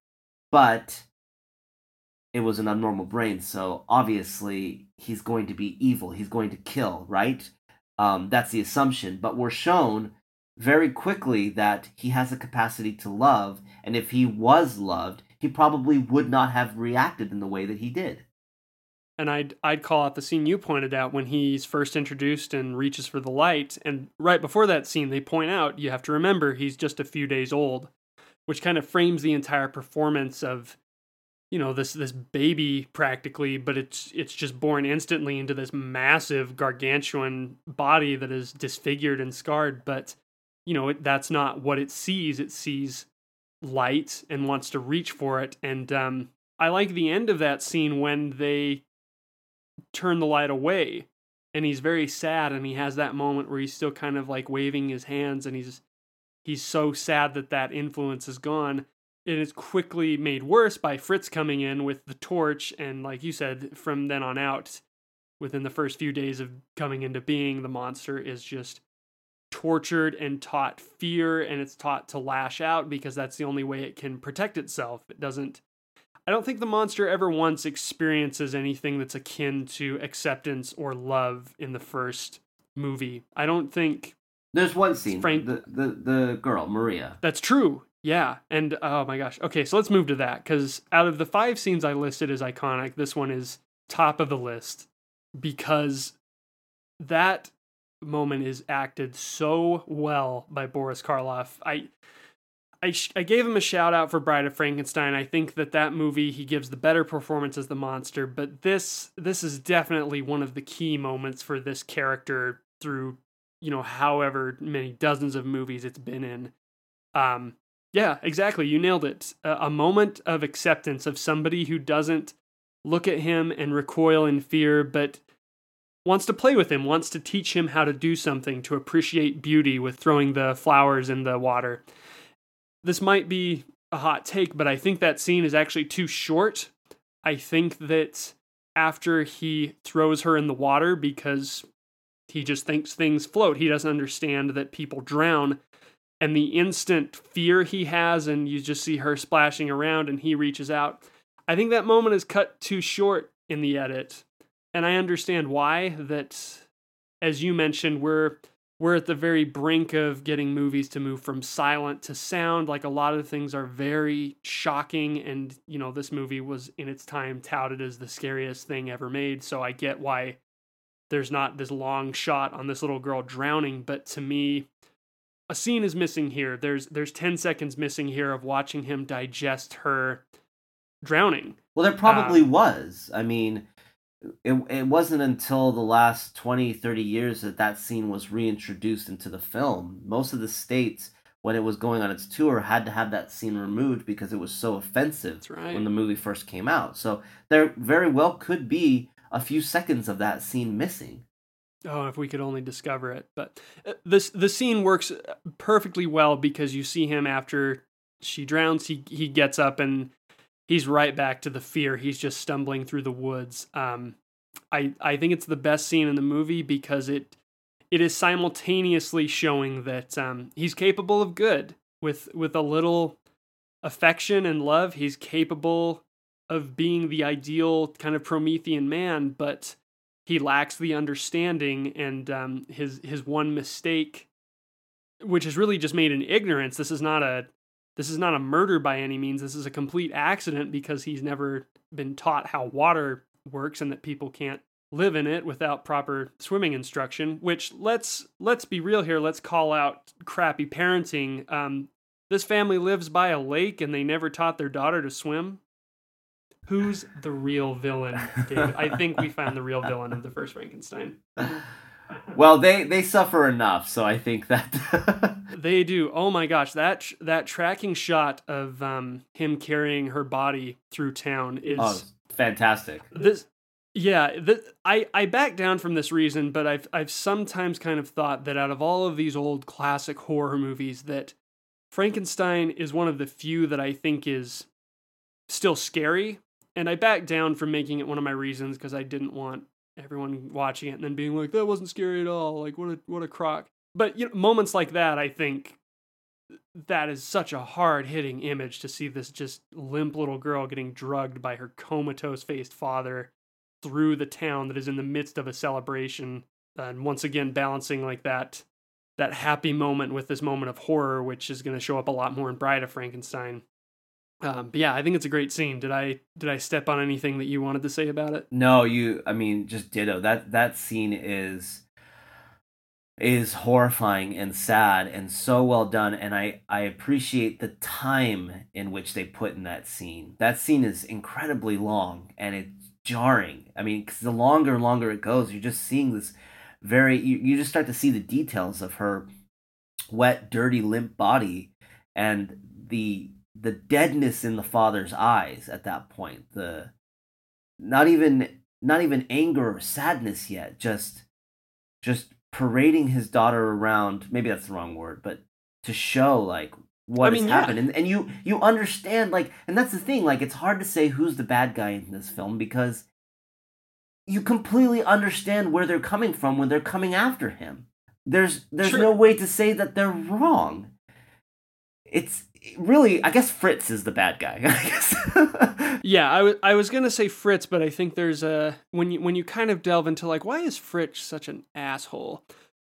but it was an abnormal brain, so obviously he's going to be evil. He's going to kill, right? Um, that's the assumption. But we're shown very quickly that he has a capacity to love, and if he was loved, he probably would not have reacted in the way that he did. And I'd I'd call out the scene you pointed out when he's first introduced and reaches for the light, and right before that scene, they point out you have to remember he's just a few days old, which kind of frames the entire performance of you know this this baby practically but it's it's just born instantly into this massive gargantuan body that is disfigured and scarred but you know it, that's not what it sees. It sees light and wants to reach for it. And um, i like the end of that scene when they turn the light away and he's very sad and he has that moment where he's still kind of like waving his hands and he's he's so sad that that influence is gone. And it is quickly made worse by Fritz coming in with the torch, and like you said, from then on out, within the first few days of coming into being, the monster is just tortured and taught fear, and it's taught to lash out because that's the only way it can protect itself. It doesn't. I don't think the monster ever once experiences anything that's akin to acceptance or love in the first movie. I don't think. There's one scene. Frank, the, the the girl Maria. That's true. Yeah, and oh my gosh. Okay, so let's move to that because out of the five scenes I listed as iconic, this one is top of the list because that moment is acted so well by Boris Karloff. I I, sh- I gave him a shout out for Bride of Frankenstein. I think that that movie he gives the better performance as the monster, but this this is definitely one of the key moments for this character through you know however many dozens of movies it's been in. Um, yeah, exactly. You nailed it. A, a moment of acceptance of somebody who doesn't look at him and recoil in fear, but wants to play with him, wants to teach him how to do something, to appreciate beauty with throwing the flowers in the water. This might be a hot take, but I think that scene is actually too short. I think that after he throws her in the water because he just thinks things float, he doesn't understand that people drown and the instant fear he has, and you just see her splashing around and he reaches out. I think that moment is cut too short in the edit. And I understand why that as you mentioned, we're we're at the very brink of getting movies to move from silent to sound. Like a lot of things are very shocking, and you know, this movie was in its time touted as the scariest thing ever made. So I get why there's not this long shot on this little girl drowning, but to me, a scene is missing here. There's there's 10 seconds missing here of watching him digest her drowning. Well, there probably um, was. I mean, it it wasn't until the last 20, 30 years that that scene was reintroduced into the film. Most of the states when it was going on its tour had to have that scene removed because it was so offensive That's right. when the movie first came out. So there very well could be a few seconds of that scene missing. Oh, if we could only discover it. But uh, this the scene works uh, perfectly well because you see him after she drowns. He he gets up and he's right back to the fear. He's just stumbling through the woods. Um, I I think it's the best scene in the movie because it it is simultaneously showing that um, he's capable of good with with a little affection and love. He's capable of being the ideal kind of Promethean man, but he lacks the understanding and um, his his one mistake, which is really just made in ignorance. This is not a this is not a murder by any means. This is a complete accident because he's never been taught how water works and that people can't live in it without proper swimming instruction. Which let's let's be real here. Let's call out crappy parenting. Um, this family lives by a lake and they never taught their daughter to swim. Who's the real villain? I think we found the real villain of the first Frankenstein. Well, they they suffer enough, so I think that They do. Oh my gosh, that that tracking shot of um, him carrying her body through town is oh, fantastic. this. Yeah, th- I I back down from this reason, but I've I've sometimes kind of thought that out of all of these old classic horror movies, that Frankenstein is one of the few that I think is still scary. And I back down from making it one of my reasons because I didn't want everyone watching it and then being like, "That wasn't scary at all." Like, what a what a crock. But you know, moments like that, I think that is such a hard hitting image to see this just limp little girl getting drugged by her comatose faced father through the town that is in the midst of a celebration and once again balancing like that that happy moment with this moment of horror which is going to show up a lot more in bride of frankenstein um, but yeah i think it's a great scene did i did i step on anything that you wanted to say about it No, you. I mean, just ditto. That that scene is is horrifying and sad and so well done. And I I appreciate the time in which they put in that scene. That scene is incredibly long and it's jarring. I mean, because the longer and longer it goes, you're just seeing this very. You, you just start to see the details of her wet, dirty, limp body and the the deadness in the father's eyes at that point. The not even not even anger or sadness yet just just parading his daughter around maybe that's the wrong word but to show like what I mean, has yeah. happened and, and you you understand like and that's the thing like it's hard to say who's the bad guy in this film because you completely understand where they're coming from when they're coming after him there's there's Sure. no way to say that they're wrong it's really i guess fritz is the bad guy i guess Yeah, I wa- I was gonna say Fritz, but I think there's a when you when you kind of delve into like why is Fritz such an asshole?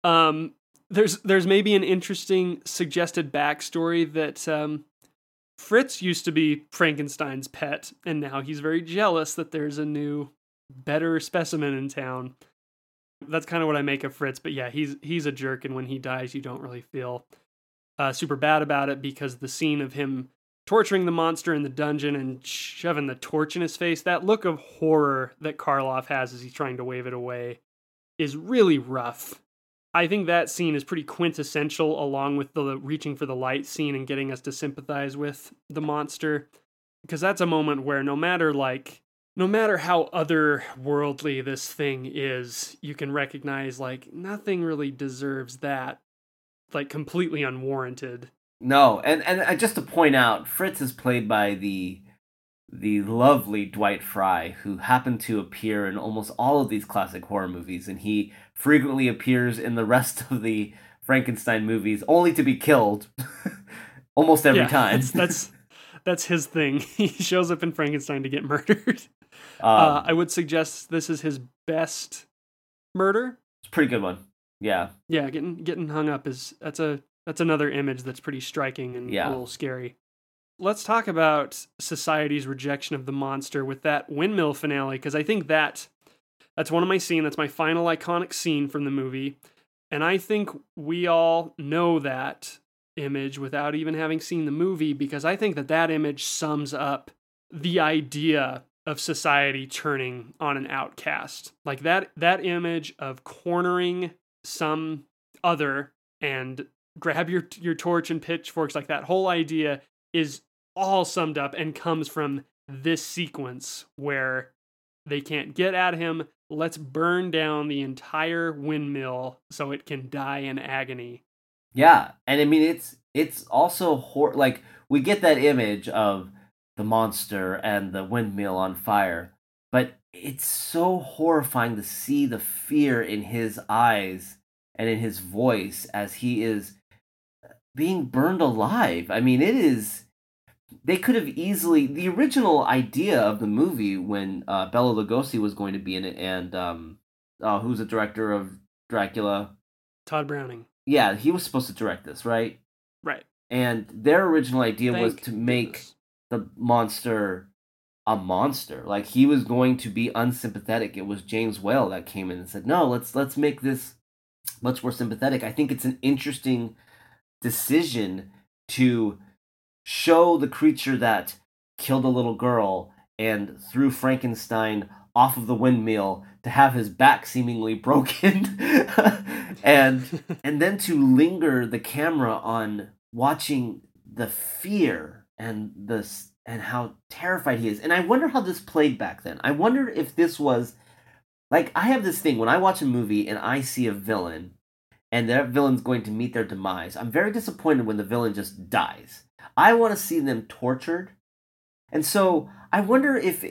Um, there's there's maybe an interesting suggested backstory that um, Fritz used to be Frankenstein's pet, and now he's very jealous that there's a new, better specimen in town. That's kind of what I make of Fritz, but yeah, he's he's a jerk, and when he dies, you don't really feel uh, super bad about it because the scene of him torturing the monster in the dungeon and shoving the torch in his face, that look of horror that Karloff has as he's trying to wave it away is really rough. I think that scene is pretty quintessential along with the reaching for the light scene and getting us to sympathize with the monster because that's a moment where no matter like no matter how otherworldly this thing is, you can recognize like nothing really deserves that like completely unwarranted. No, and and just to point out, Fritz is played by the the lovely Dwight Frye, who happened to appear in almost all of these classic horror movies, and he frequently appears in the rest of the Frankenstein movies, only to be killed almost every Yeah, time. That's, that's that's his thing. He shows up in Frankenstein to get murdered. um, uh, I would suggest this is his best murder. it's a pretty good one. Yeah, Yeah, getting getting hung up is that's a that's another image that's pretty striking and Yeah. a little scary. Let's talk about society's rejection of the monster with that windmill finale because I think that that's one of my scene. That's my final iconic scene from the movie, and I think we all know that image without even having seen the movie because I think that that image sums up the idea of society turning on an outcast. Like that that image of cornering some other and grab your your torch and pitchforks like that whole idea is all summed up and comes from this sequence where they can't get at him. Let's burn down the entire windmill so it can die in agony. Yeah and i mean it's it's also hor- like we get that image of the monster and the windmill on fire but it's so horrifying to see the fear in his eyes and in his voice as he is being burned alive. I mean, it is. They could have easily the original idea of the movie when uh, Bela Lugosi was going to be in it, and um, uh, who's the director of Dracula? Tod Browning. Yeah, he was supposed to direct this, right? Right. And their original idea Thank was to make goodness. the monster a monster. Like he was going to be unsympathetic. It was James Whale that came in and said, "No, let's let's make this much more sympathetic." I think it's an interesting decision to show the creature that killed a little girl and threw Frankenstein off of the windmill to have his back seemingly broken and and then to linger the camera on watching the fear and the and how terrified he is. And i wonder how this played back then. I wonder if this was like i have this thing when i watch a movie and i see a villain and that villain's going to meet their demise i'm very disappointed when the villain just dies. I want to see them tortured. And so i wonder if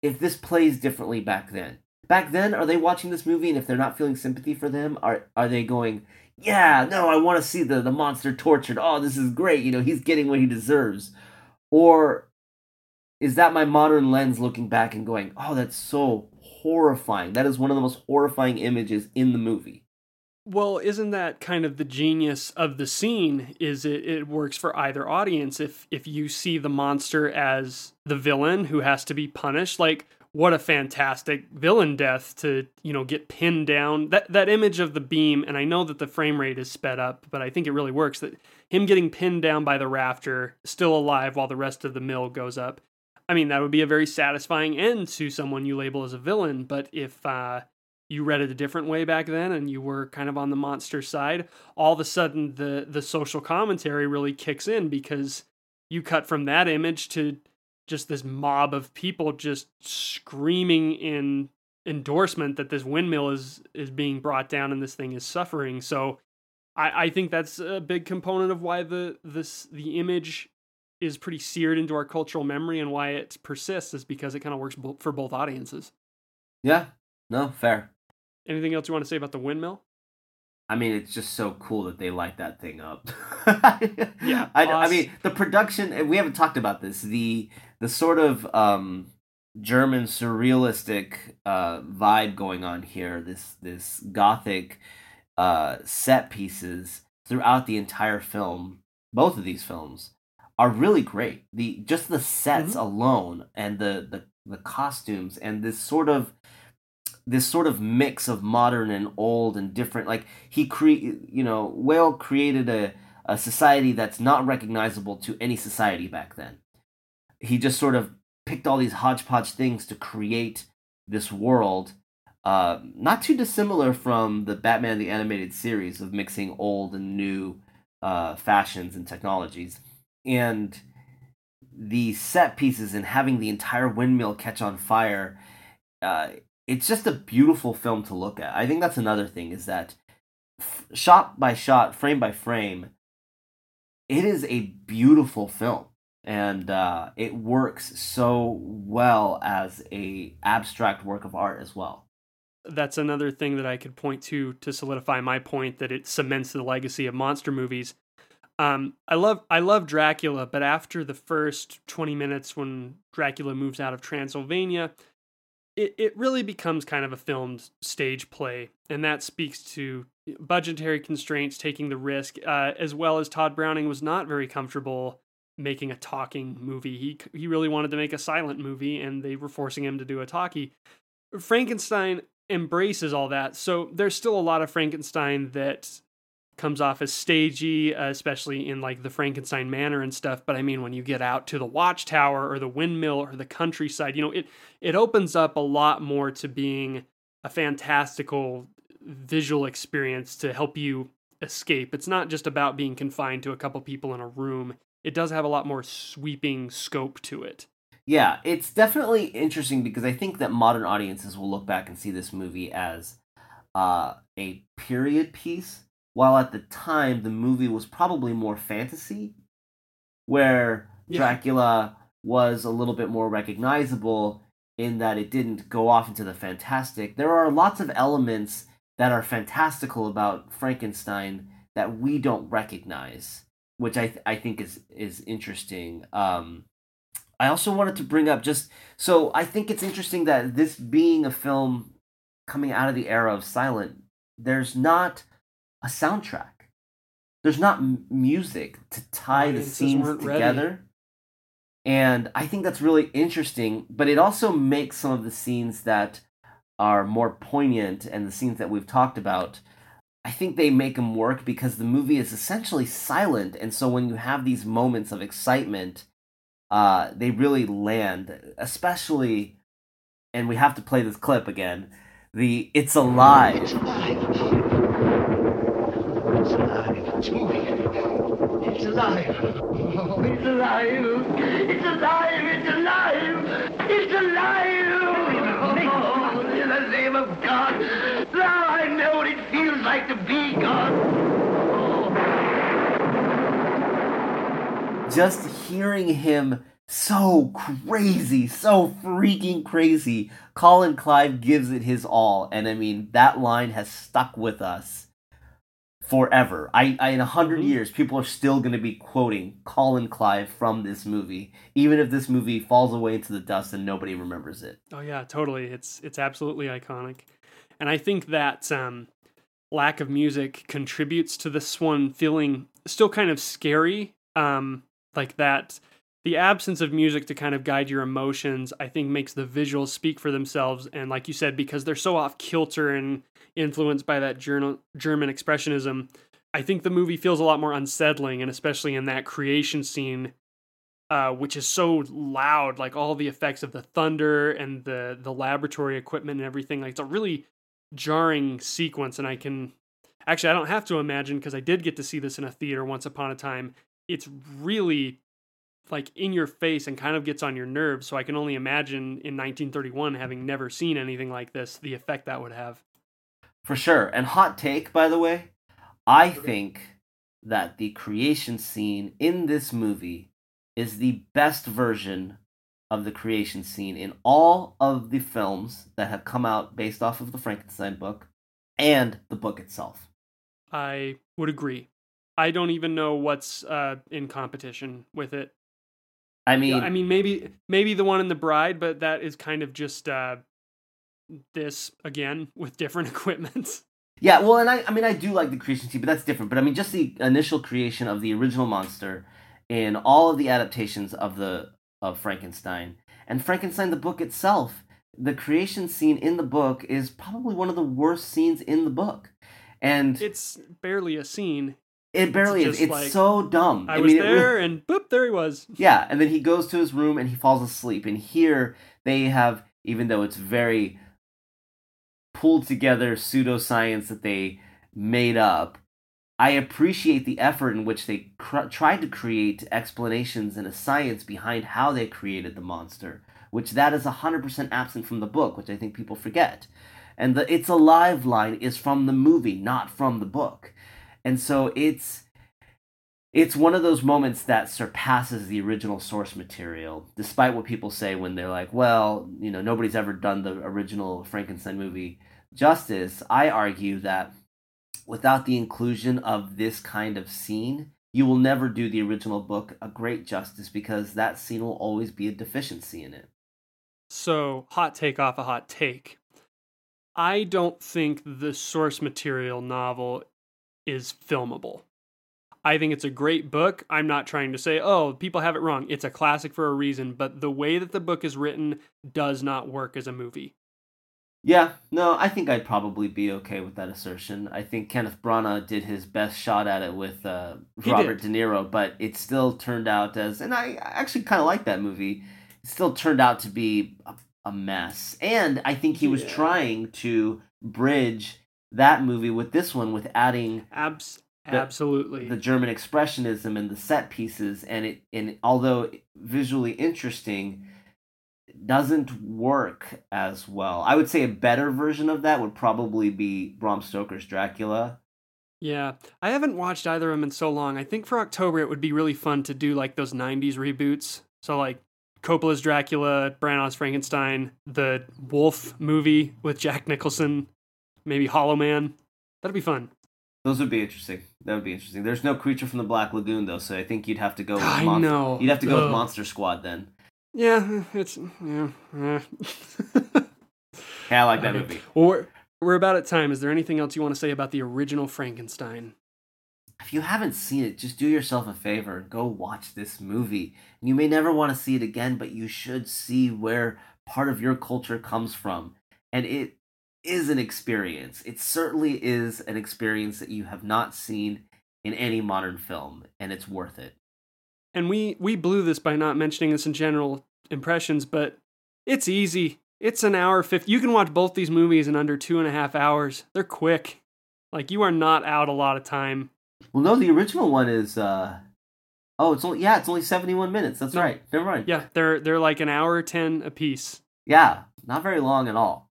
if this plays differently back then. Back then are they watching this movie and if they're not feeling sympathy for them are are they going yeah no i want to see the the monster tortured. Oh this is great. You know he's getting what he deserves or is that my modern lens looking back and going oh that's so horrifying that is one of the most horrifying images in the movie Well, isn't that kind of the genius of the scene? Is it it works for either audience if if you see the monster as the villain who has to be punished, like what a fantastic villain death to, you know, get pinned down. That that image of the beam, and I know that the frame rate is sped up, but I think it really works that him getting pinned down by the rafter, still alive while the rest of the mill goes up. I mean, that would be a very satisfying end to someone you label as a villain, but if uh you read it a different way back then and you were kind of on the monster side all of a sudden the the social commentary really kicks in because you cut from that image to just this mob of people just screaming in endorsement that this windmill is is being brought down and this thing is suffering so i i think that's a big component of why the this the image is pretty seared into our cultural memory and why it persists is because it kind of works bo- for both audiences yeah no fair anything else you want to say about the windmill I mean, it's just so cool that they light that thing up. Yeah, I, I mean, the production. We haven't talked about this. The the sort of um, German surrealistic uh, vibe going on here. This this gothic uh, set pieces throughout the entire film. Both of these films are really great. The just the sets alone and the the the costumes and this sort of this sort of mix of modern and old and different like he cre you know whale created a, a society that's not recognizable to any society back then he just sort of picked all these hodgepodge things to create this world uh, not too dissimilar from the batman the animated series of mixing old and new uh, fashions and technologies and the set pieces and having the entire windmill catch on fire uh, it's just a beautiful film to look at. I think that's another thing is that f- shot by shot, frame by frame, it is a beautiful film, and uh, it works so well as a abstract work of art as well. That's another thing that I could point to to solidify my point that it cements the legacy of monster movies. Um, I love I love Dracula, but after the first twenty minutes, when Dracula moves out of Transylvania, it it really becomes kind of a filmed stage play, and that speaks to budgetary constraints, taking the risk, uh, as well as Tod Browning was not very comfortable making a talking movie. He he really wanted to make a silent movie, and they were forcing him to do a talkie. Frankenstein embraces all that. So there's still a lot of Frankenstein that comes off as stagey, uh, especially in like the Frankenstein manor and stuff. But I mean, when you get out to the watchtower or the windmill or the countryside, you know, it it opens up a lot more to being a fantastical visual experience to help you escape. It's not just about being confined to a couple people in a room. It does have a lot more sweeping scope to it. Yeah, it's definitely interesting because I think that modern audiences will look back and see this movie as uh, a period piece, while at the time the movie was probably more fantasy, where Yeah. Dracula was a little bit more recognizable in that it didn't go off into the fantastic. There are lots of elements that are fantastical about Frankenstein that we don't recognize, which I th- I think is is interesting. Um, I also wanted to bring up just so I think it's interesting that this being a film coming out of the era of silent, there's not a soundtrack. There's not m- music to tie the scenes weren't ready. together. And I think that's really interesting, but it also makes some of the scenes that are more poignant and the scenes that we've talked about I think they make them work because the movie is essentially silent, and so when you have these moments of excitement, uh, they really land. Especially, and we have to play this clip again. The "It's Alive." It's alive. It's alive. It's moving. It's alive. Oh, it's alive. It's alive. It's alive. It's alive. Oh, in the name of God. Now I know what it feels like to be God. Just hearing him so crazy, so freaking crazy. Colin Clive gives it his all, and I mean that line has stuck with us forever. I, I in a 100 Mhm. years, people are still going to be quoting Colin Clive from this movie, even if this movie falls away into the dust and nobody remembers it. Oh yeah, totally. It's it's absolutely iconic, and I think that um, lack of music contributes to this one feeling still kind of scary. Um, like that, the absence of music to kind of guide your emotions, I think, makes the visuals speak for themselves. And like you said, because they're so off kilter and influenced by that German expressionism, I think the movie feels a lot more unsettling, and especially in that creation scene uh, which is so loud, like all the effects of the thunder and the the laboratory equipment and everything. Like it's a really jarring sequence, and I can actually I don't have to imagine because I did get to see this in a theater once upon a time. It's really like in your face and kind of gets on your nerves. So I can only imagine in 1931, having never seen anything like this, the effect that would have. For sure. And hot take, by the way, I think that the creation scene in this movie is the best version of the creation scene in all of the films that have come out based off of the Frankenstein book and the book itself. I would agree. I don't even know what's uh, in competition with it. I mean, Yeah, I mean, maybe maybe the one in the Bride, but that is kind of just uh, this again with different equipment. Yeah, well, and I, I mean, I do like the creation scene, but that's different. But I mean, just the initial creation of the original monster in all of the adaptations of the of Frankenstein and Frankenstein the book itself, the creation scene in the book is probably one of the worst scenes in the book, and It's barely a scene. Barely is. It's like, so dumb. I, was mean, it really- there, and boop, there he was. yeah, and then he goes to his room and he falls asleep. And here they have, even though it's very pulled together pseudoscience that they made up, I appreciate the effort in which they cr- tried to create explanations and a science behind how they created the monster, which that is 100% absent from the book, which I think people forget. And the It's Alive line is from the movie, not from the book. And so it's it's one of those moments that surpasses the original source material, despite what people say when they're like, well, you know, nobody's ever done the original Frankenstein movie justice. I argue that without the inclusion of this kind of scene, you will never do the original book a great justice because that scene will always be a deficiency in it. So, hot take off a hot take. I don't think the source material novel is filmable. I think it's a great book. I'm not trying to say, oh, people have it wrong. It's a classic for a reason, but the way that the book is written does not work as a movie. Yeah, no, I think I'd probably be okay with that assertion. I think Kenneth Branagh did his best shot at it with uh, Robert. De Niro, but it still turned out as, and I actually kind of like that movie. It still turned out to be a, a mess, and I think he was Yeah. trying to bridge that movie with this one with adding Abs- Absolutely. the German expressionism and the set pieces, and it and although visually interesting, doesn't work as well. I would say a better version of that would probably be Bram Stoker's Dracula. Yeah, I haven't watched either of them in so long. I think for October it would be really fun to do like those '90s reboots. So like Coppola's Dracula, Branagh's Frankenstein, the Wolf movie with Jack Nicholson, maybe Hollow Man. That'd be fun. Those would be interesting. That would be interesting. There's no creature from the Black Lagoon though, so I think you'd have to go. With I Mon- know. You'd have to go Ugh. with Monster Squad then. Yeah, it's yeah. Yeah, I like that Okay. movie. Well, we're, we're about at time. Is there anything else you want to say about the original Frankenstein? If you haven't seen it, just do yourself a favor go watch this movie. You may never want to see it again, but you should see where part of your culture comes from. And it is an experience. It certainly is an experience that you have not seen in any modern film, and it's worth it. And we we blew this by not mentioning this in general impressions, but it's easy. It's an hour fifty. You can watch both these movies in under two and a half hours. They're quick. Like you are not out a lot of time. Well, no, the original one is. uh Oh, it's only yeah, it's only seventy-one minutes. That's No. right. Never mind. Yeah, they're they're like an hour ten a piece. yeah, not very long at all.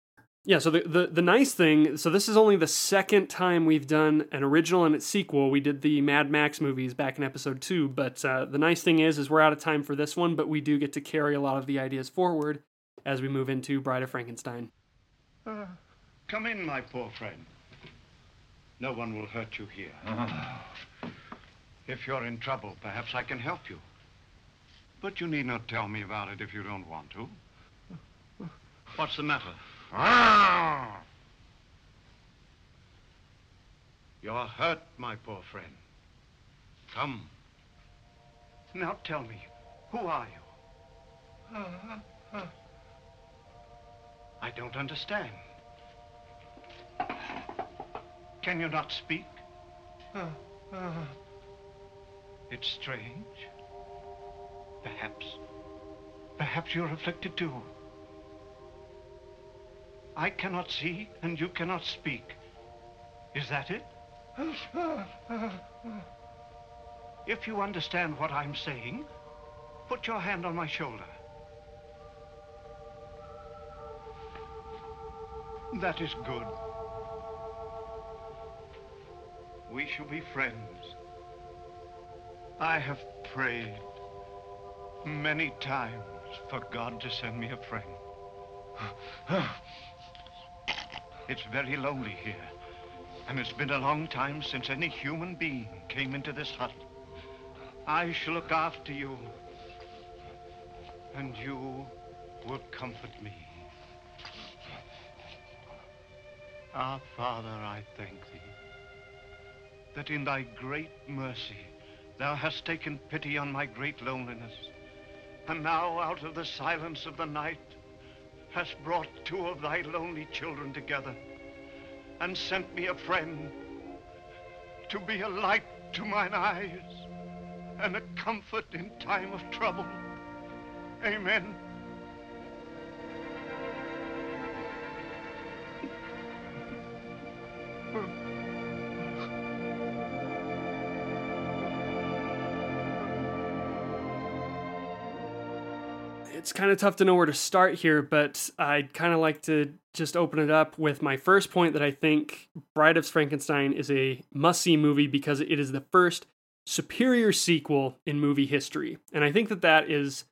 Yeah, so the, the the nice thing, so this is only the second time we've done an original and its sequel. We did the Mad Max movies back in episode two, but uh, the nice thing is, is we're out of time for this one, but we do get to carry a lot of the ideas forward as we move into Bride of Frankenstein. Uh, come in, my poor friend. No one will hurt you here. If you're in trouble, perhaps I can help you. But you need not tell me about it if you don't want to. What's the matter? Ah! You're hurt, my poor friend. Come. Now tell me, who are you? I don't understand. Can you not speak? It's strange. Perhaps. Perhaps you're afflicted too. I cannot see and you cannot speak. Is that it? If you understand what I'm saying, put your hand on my shoulder. That is good. We shall be friends. I have prayed many times for God to send me a friend. It's very lonely here, and it's been a long time since any human being came into this hut. I shall look after you, and you will comfort me. Our Father, I thank thee that in thy great mercy thou hast taken pity on my great loneliness, and now out of the silence of the night hast brought two of thy lonely children together and sent me a friend to be a light to mine eyes and a comfort in time of trouble. Amen. It's kind of tough to know where to start here, but I'd kind of like to just open it up with my first point that I think Bride of Frankenstein is a must see movie because it is the first superior sequel in movie history. And I think that that is,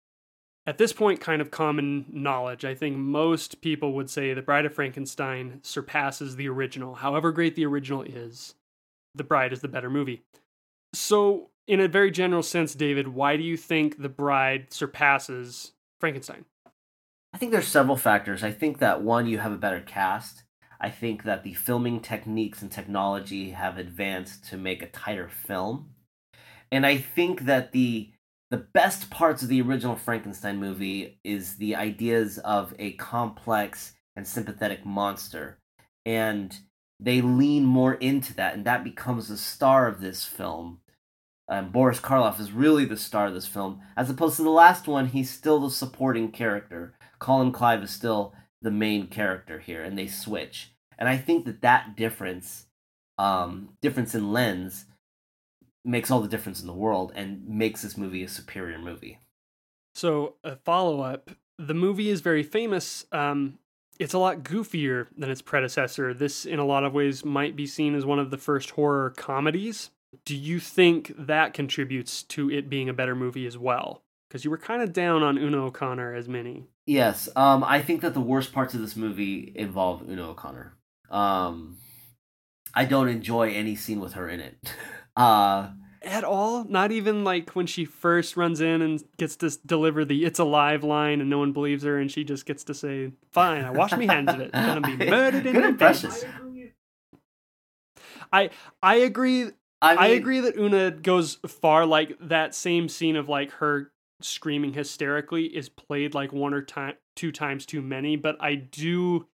at this point, kind of common knowledge. I think most people would say The Bride of Frankenstein surpasses the original. However great the original is, The Bride is the better movie. So, in a very general sense, David, why do you think The Bride surpasses Frankenstein? I think there's several factors. I think that one, you have a better cast. I think that the filming techniques and technology have advanced to make a tighter film. And I think that the the best parts of the original Frankenstein movie is the ideas of a complex and sympathetic monster. And they lean more into that, and that becomes the star of this film. Um, Boris Karloff is really the star of this film, as opposed to the last one. He's still the supporting character. Colin Clive is still the main character here, and they switch. And I think that that difference, um, difference in lens, makes all the difference in the world and makes this movie a superior movie. So, a follow up the movie is very famous. Um, it's a lot goofier than its predecessor. This, in a lot of ways, might be seen as one of the first horror comedies. Do you think that contributes to it being a better movie as well? Because you were kind of down on Una O'Connor as Minnie. Yes, um, I think that the worst parts of this movie involve Una O'Connor. Um, I don't enjoy any scene with her in it. Uh, At all? Not even like when she first runs in and gets to deliver the "It's alive" line, and no one believes her, and she just gets to say, "Fine, I wash my hands of it. I'm gonna be murdered in Good the impression. face." I I agree. I, I agree that Una goes far. Like that same scene of like her screaming hysterically is played like one or time two times too many, but I do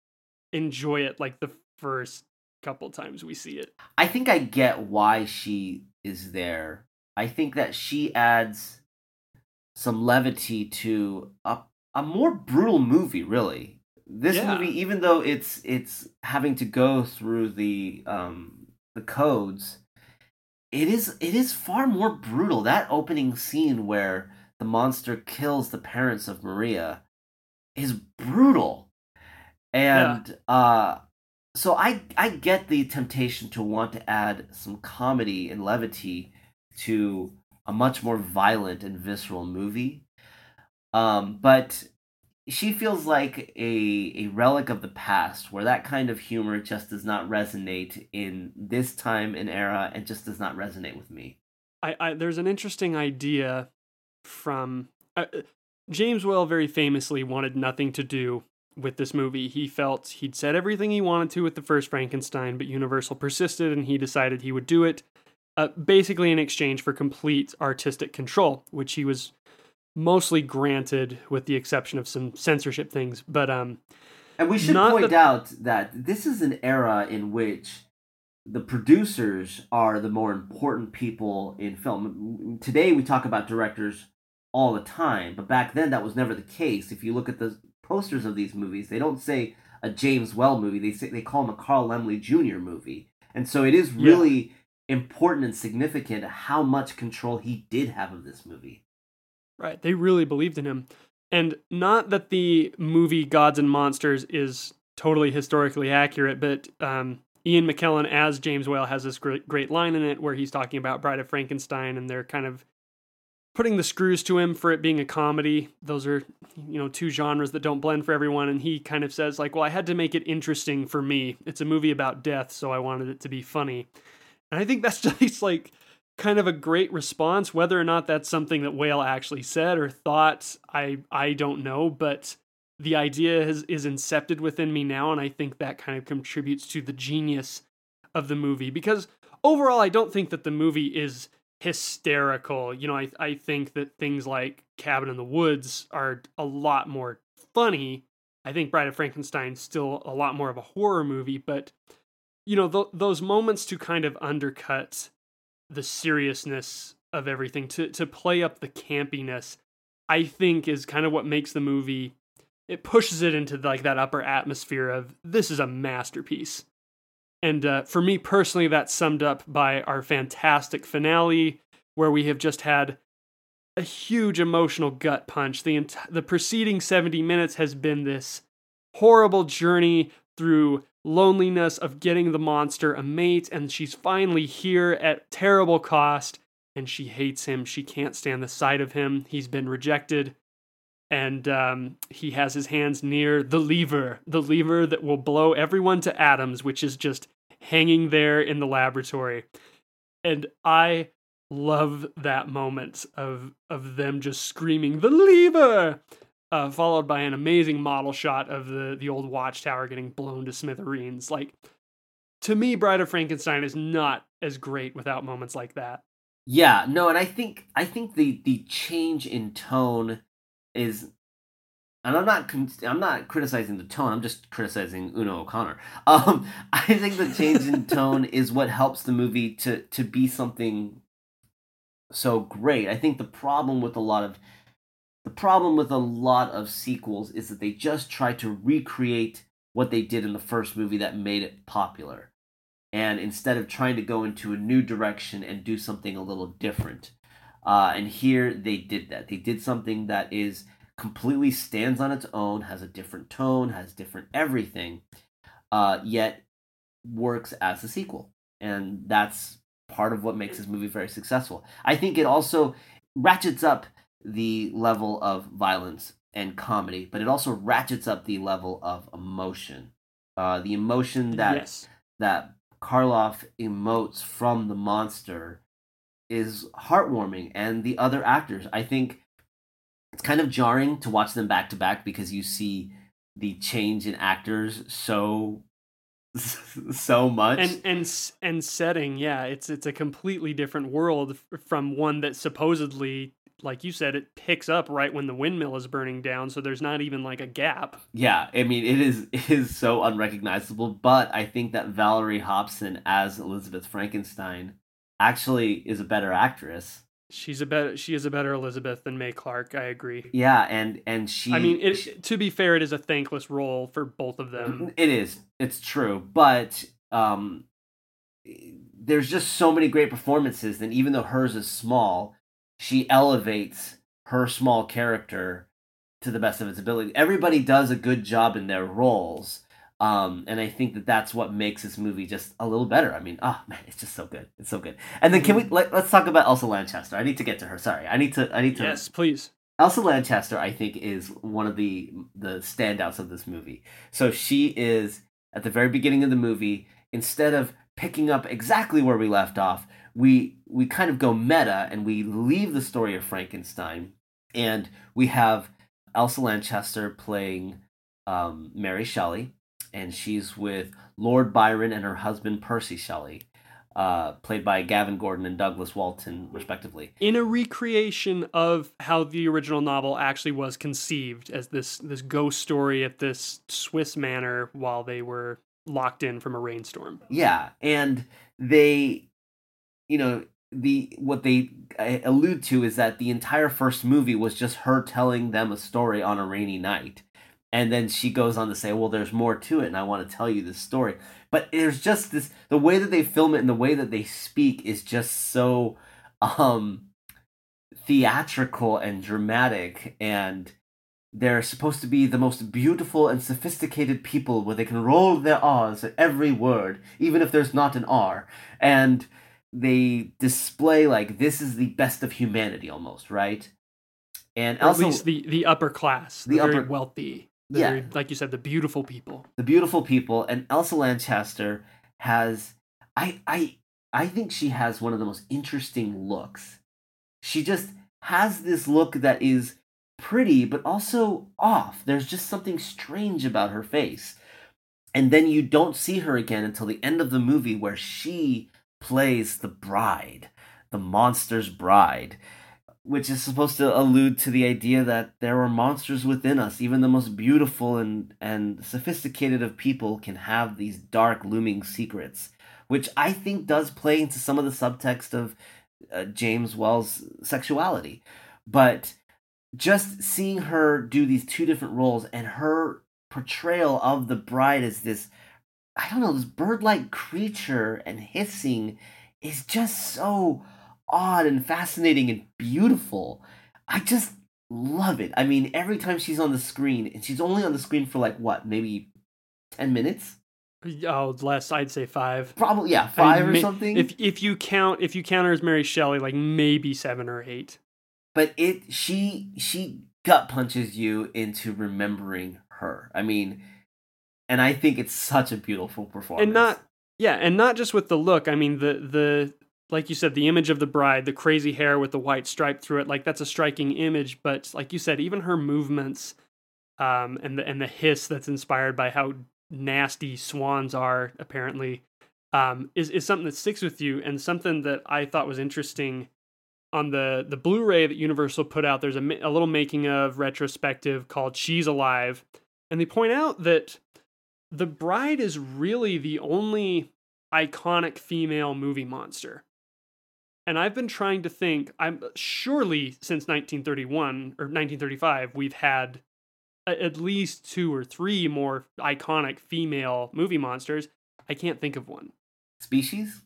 enjoy it like the first couple times we see it. I think I get why she is there. I think that she adds some levity to a a more brutal movie, really. This Yeah. movie, even though it's it's having to go through the um the codes, it is it is far more brutal. That opening scene where the monster kills the parents of Maria is brutal. And uh so I I get the temptation to want to add some comedy and levity to a much more violent and visceral movie. Um, but she feels like a a relic of the past where that kind of humor just does not resonate in this time and era and just does not resonate with me. I, I there's an interesting idea from uh, James Whale very famously wanted nothing to do with this movie. He felt he'd said everything he wanted to with the first Frankenstein, but Universal persisted and he decided he would do it uh, basically in exchange for complete artistic control, which he was mostly granted with the exception of some censorship things. But um And we should point the- out that this is an era in which the producers are the more important people in film. Today we talk about directors all the time, but back then that was never the case. If you look at the posters of these movies, they don't say a James Whale movie. They say they call them a Carl Laemmle Jr. movie. And so it is Yeah. really important and significant how much control he did have of this movie. Right. They really believed in him. And not that the movie Gods and Monsters is totally historically accurate, but um, Ian McKellen as James Whale has this great, great line in it where he's talking about Bride of Frankenstein and they're kind of putting the screws to him for it being a comedy. Those are, you know, two genres that don't blend for everyone. And he kind of says, like, well, I had to make it interesting for me. It's a movie about death, so I wanted it to be funny. And I think that's just like kind of a great response. Whether or not that's something that Whale actually said or thought, I I don't know. But the idea has, is incepted within me now, and I think that kind of contributes to the genius of the movie. Because overall, I don't think that the movie is hysterical. You know, I I think that things like Cabin in the Woods are a lot more funny. I think Bride of Frankenstein's still a lot more of a horror movie, but you know, th- those moments to kind of undercut the seriousness of everything to to play up the campiness i think is kind of what makes the movie it pushes it into like that upper atmosphere of this is a masterpiece. And uh, for me personally that's summed up by our fantastic finale where we have just had a huge emotional gut punch. The ent- the preceding 70 minutes has been this horrible journey through loneliness of getting the monster a mate and she's finally here at terrible cost and she hates him. She can't stand the sight of him. He's been rejected and um, he has his hands near the lever the lever that will blow everyone to atoms which is just hanging there in the laboratory. And i love that moment of of them just screaming the lever uh, followed by an amazing model shot of the the old watchtower getting blown to smithereens. Like to me, Bride of Frankenstein is not as great without moments like that. Yeah, no, and I think I think the the change in tone is, and I'm not I'm not criticizing the tone. I'm just criticizing Una O'Connor. Um, I think the change in tone is what helps the movie to to be something so great. I think the problem with a lot of the problem with a lot of sequels is that they just try to recreate what they did in the first movie that made it popular. and instead of trying to go into a new direction and do something a little different. Uh, and here they did that. They did something that is completely stands on its own, has a different tone, has different everything, uh, yet works as a sequel. And that's part of what makes this movie very successful. I think it also ratchets up the level of violence and comedy, but it also ratchets up the level of emotion. Uh, the emotion that yes. that Karloff emotes from the monster is heartwarming, and the other actors, I think, it's kind of jarring to watch them back to back because you see the change in actors so so much and and and setting yeah it's it's a completely different world from one that supposedly like you said it picks up right when the windmill is burning down so there's not even like a gap yeah i mean it is it is so unrecognizable but i think that valerie hobson as elizabeth frankenstein actually is a better actress She's a better. She is a better Elizabeth than Mae Clarke, I agree. Yeah, and and she. I mean, it, she, to be fair, it is a thankless role for both of them. It is. It's true, but um, there's just so many great performances. And even though hers is small, she elevates her small character to the best of its ability. Everybody does a good job in their roles. Um, and I think that that's what makes this movie just a little better. I mean, oh man, it's just so good. It's so good. And then can we let, us talk about Elsa Lanchester? I need to get to her. Sorry, I need to. I need to. Yes, please. Elsa Lanchester, I think, is one of the the standouts of this movie. So she is at the very beginning of the movie. Instead of picking up exactly where we left off, we we kind of go meta and we leave the story of Frankenstein, and we have Elsa Lanchester playing um, Mary Shelley and she's with Lord Byron and her husband Percy Shelley, uh, played by Gavin Gordon and Douglas Walton, respectively. In a recreation of how the original novel actually was conceived as this this ghost story at this Swiss manor while they were locked in from a rainstorm. Yeah, and they, you know, the what they allude to is that the entire first movie was just her telling them a story on a rainy night. And then she goes on to say well there's more to it and i want to tell you this story. But there's just this the way that they film it and the way that they speak is just so um theatrical and dramatic and they're supposed to be the most beautiful and sophisticated people where they can roll their r's at every word even if there's not an r. And they display like this is the best of humanity almost right and also, at least the the upper class the, the upper wealthy the yeah. Very, like you said, the beautiful people. The beautiful people, and Elsa Lanchester has, I, I, I think she has one of the most interesting looks. She just has this look that is pretty, but also off. There's just something strange about her face. And then you don't see her again until the end of the movie, where she plays the bride, the monster's bride which is supposed to allude to the idea that there are monsters within us. Even the most beautiful and, and sophisticated of people can have these dark, looming secrets, which I think does play into some of the subtext of uh, James Whale's sexuality. But just seeing her do these two different roles and her portrayal of the bride as this, I don't know, this bird like creature and hissing is just so odd and fascinating and beautiful. I just love it. I mean, every time she's on the screen, and she's only on the screen for like what, maybe 10 minutes? Oh, less. I'd say five. Probably, yeah, five I mean, or something. If if you count if you count her as Mary Shelley, like maybe seven or eight. But it she she gut punches you into remembering her. I mean, and I think it's such a beautiful performance. And not yeah, and not just with the look. I mean the the like you said, the image of the bride, the crazy hair with the white stripe through it, like that's a striking image. But like you said, even her movements, um, and the and the hiss that's inspired by how nasty swans are apparently, um, is is something that sticks with you, and something that I thought was interesting on the the Blu-ray that Universal put out. There's a, a little making of retrospective called "She's Alive," and they point out that the bride is really the only iconic female movie monster and I've been trying to think. I'm surely since 1931 or 1935, we've had at least two or three more iconic female movie monsters. I can't think of one. species.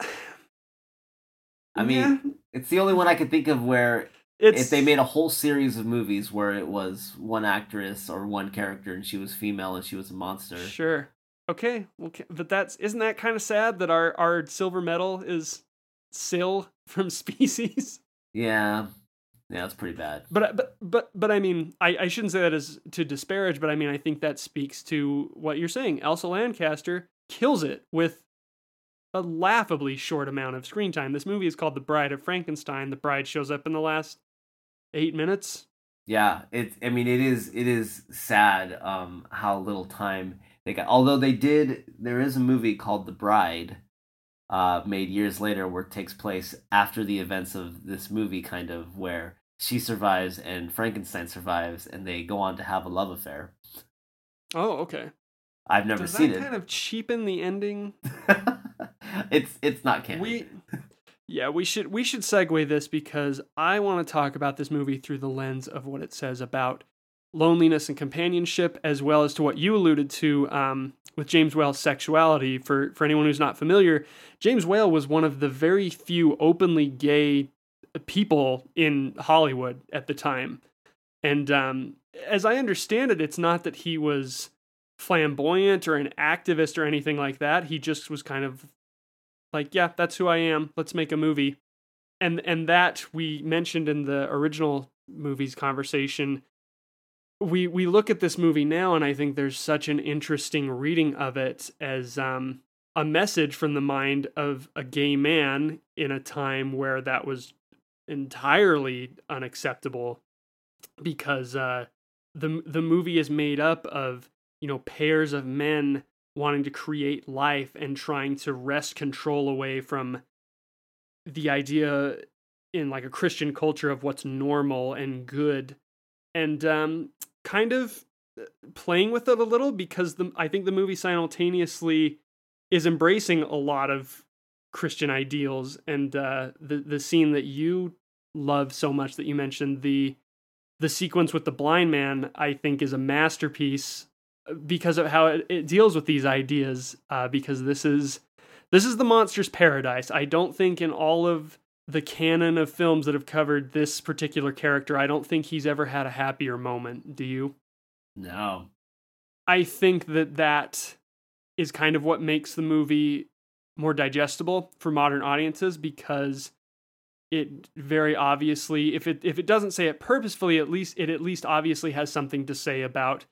I mean, Yeah, it's the only one I could think of where it's if they made a whole series of movies where it was one actress or one character and she was female and she was a monster. Sure. Okay. Okay. But that's isn't that kind of sad that our our silver medal is Sil from Species? Yeah. Yeah, that's pretty bad. But but but but I mean, I I shouldn't say that as to disparage, but I mean, I think that speaks to what you're saying. Elsa Lancaster kills it with a laughably short amount of screen time. This movie is called The Bride of Frankenstein. The bride shows up in the last 8 minutes. Yeah, it I mean it is it is sad um how little time they got. Although they did there is a movie called The Bride uh made years later where it takes place after the events of this movie kind of where she survives and Frankenstein survives and they go on to have a love affair. Oh, okay. I've never Does seen that it. kind of cheapen the ending? it's it's not canon. We Yeah, we should we should segue this because I want to talk about this movie through the lens of what it says about loneliness and companionship, as well as to what you alluded to um, with James Whale's sexuality. For for anyone who's not familiar, James Whale was one of the very few openly gay people in Hollywood at the time, and um, as I understand it, it's not that he was flamboyant or an activist or anything like that. He just was kind of like, yeah, that's who I am. Let's make a movie. And and that we mentioned in the original movies conversation. We we look at this movie now and I think there's such an interesting reading of it as um a message from the mind of a gay man in a time where that was entirely unacceptable because uh the the movie is made up of you know pairs of men wanting to create life and trying to wrest control away from the idea in like a Christian culture of what's normal and good. And um kind of uh, playing with it a little because the I think the movie simultaneously is embracing a lot of Christian ideals. And uh the the scene that you love so much that you mentioned the the sequence with the blind man I think is a masterpiece because of how it, it deals with these ideas uh, because this is this is the monster's paradise. I don't think in all of the canon of films that have covered this particular character i don't think he's ever had a happier moment. Do you? No. i think that that is kind of what makes the movie more digestible for modern audiences because it very obviously if it if it doesn't say it purposefully at least it at least obviously has something to say about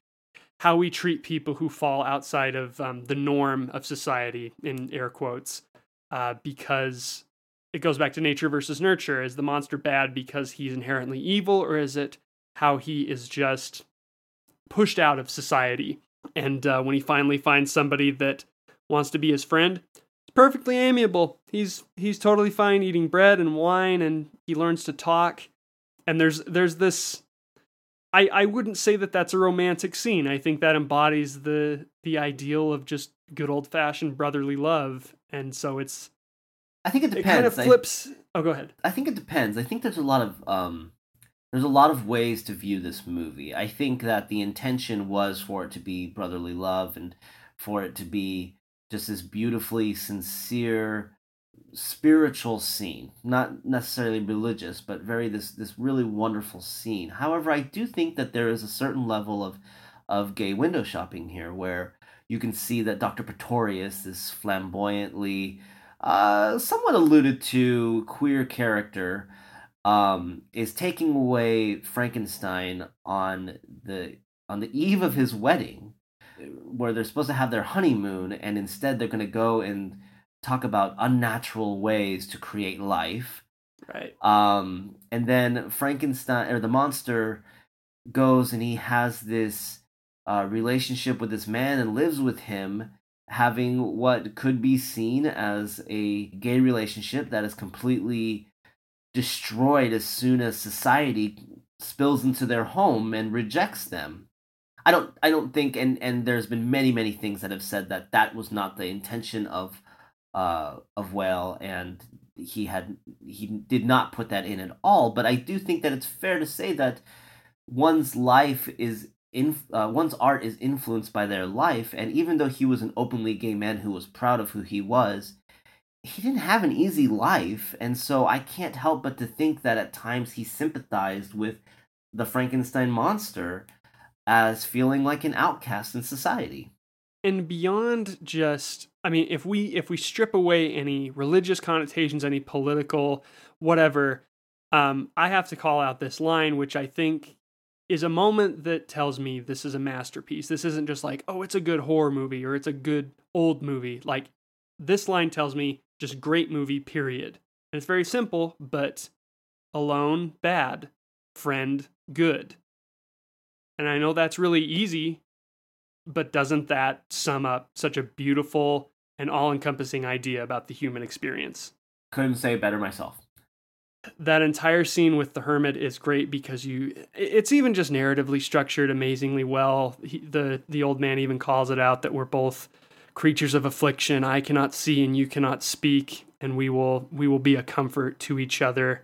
how we treat people who fall outside of um, the norm of society in air quotes uh, because it goes back to nature versus nurture. Is the monster bad because he's inherently evil or is it how he is just pushed out of society? And uh, when he finally finds somebody that wants to be his friend it's perfectly amiable. He's he's totally fine eating bread and wine and he learns to talk. And there's there's this I, I wouldn't say that that's a romantic scene. I think that embodies the the ideal of just good old fashioned brotherly love, and so it's I think it depends. it kind of I- flips. oh, go ahead. I think it depends. I think there's a lot of um there's a lot of ways to view this movie. I think that the intention was for it to be brotherly love and for it to be just this beautifully sincere spiritual scene, not necessarily religious, but very this this really wonderful scene. However, I do think that there is a certain level of of gay window shopping here where you can see that Dr. Pretorius, this flamboyantly uh, somewhat alluded to queer character um, is taking away Frankenstein on the on the eve of his wedding, where they're supposed to have their honeymoon, and instead they're going to go and talk about unnatural ways to create life. Right. Um, and then Frankenstein or the monster goes and he has this uh, relationship with this man and lives with him, having what could be seen as a gay relationship that is completely destroyed as soon as society spills into their home and rejects them. I don't I don't think and and there's been many many things that have said that that was not the intention of uh of Whale and he had he did not put that in at all but I do think that it's fair to say that one's life is in, uh, one's art is influenced by their life, and even though he was an openly gay man who was proud of who he was, he didn't have an easy life, and so I can't help but to think that at times he sympathized with the Frankenstein monster as feeling like an outcast in society. And beyond just I mean, if we if we strip away any religious connotations, any political whatever, um, I have to call out this line, which I think is a moment that tells me this is a masterpiece. This isn't just like, oh, it's a good horror movie or it's a good old movie. Like this line tells me just great movie, period. And it's very simple, but alone, bad, friend, good. And I know that's really easy, but doesn't that sum up such a beautiful and all encompassing idea about the human experience? Couldn't say better myself. That entire scene with the hermit is great because you it's even just narratively structured amazingly well. He, the the old man even calls it out that we're both creatures of affliction. I cannot see and you cannot speak and we will we will be a comfort to each other.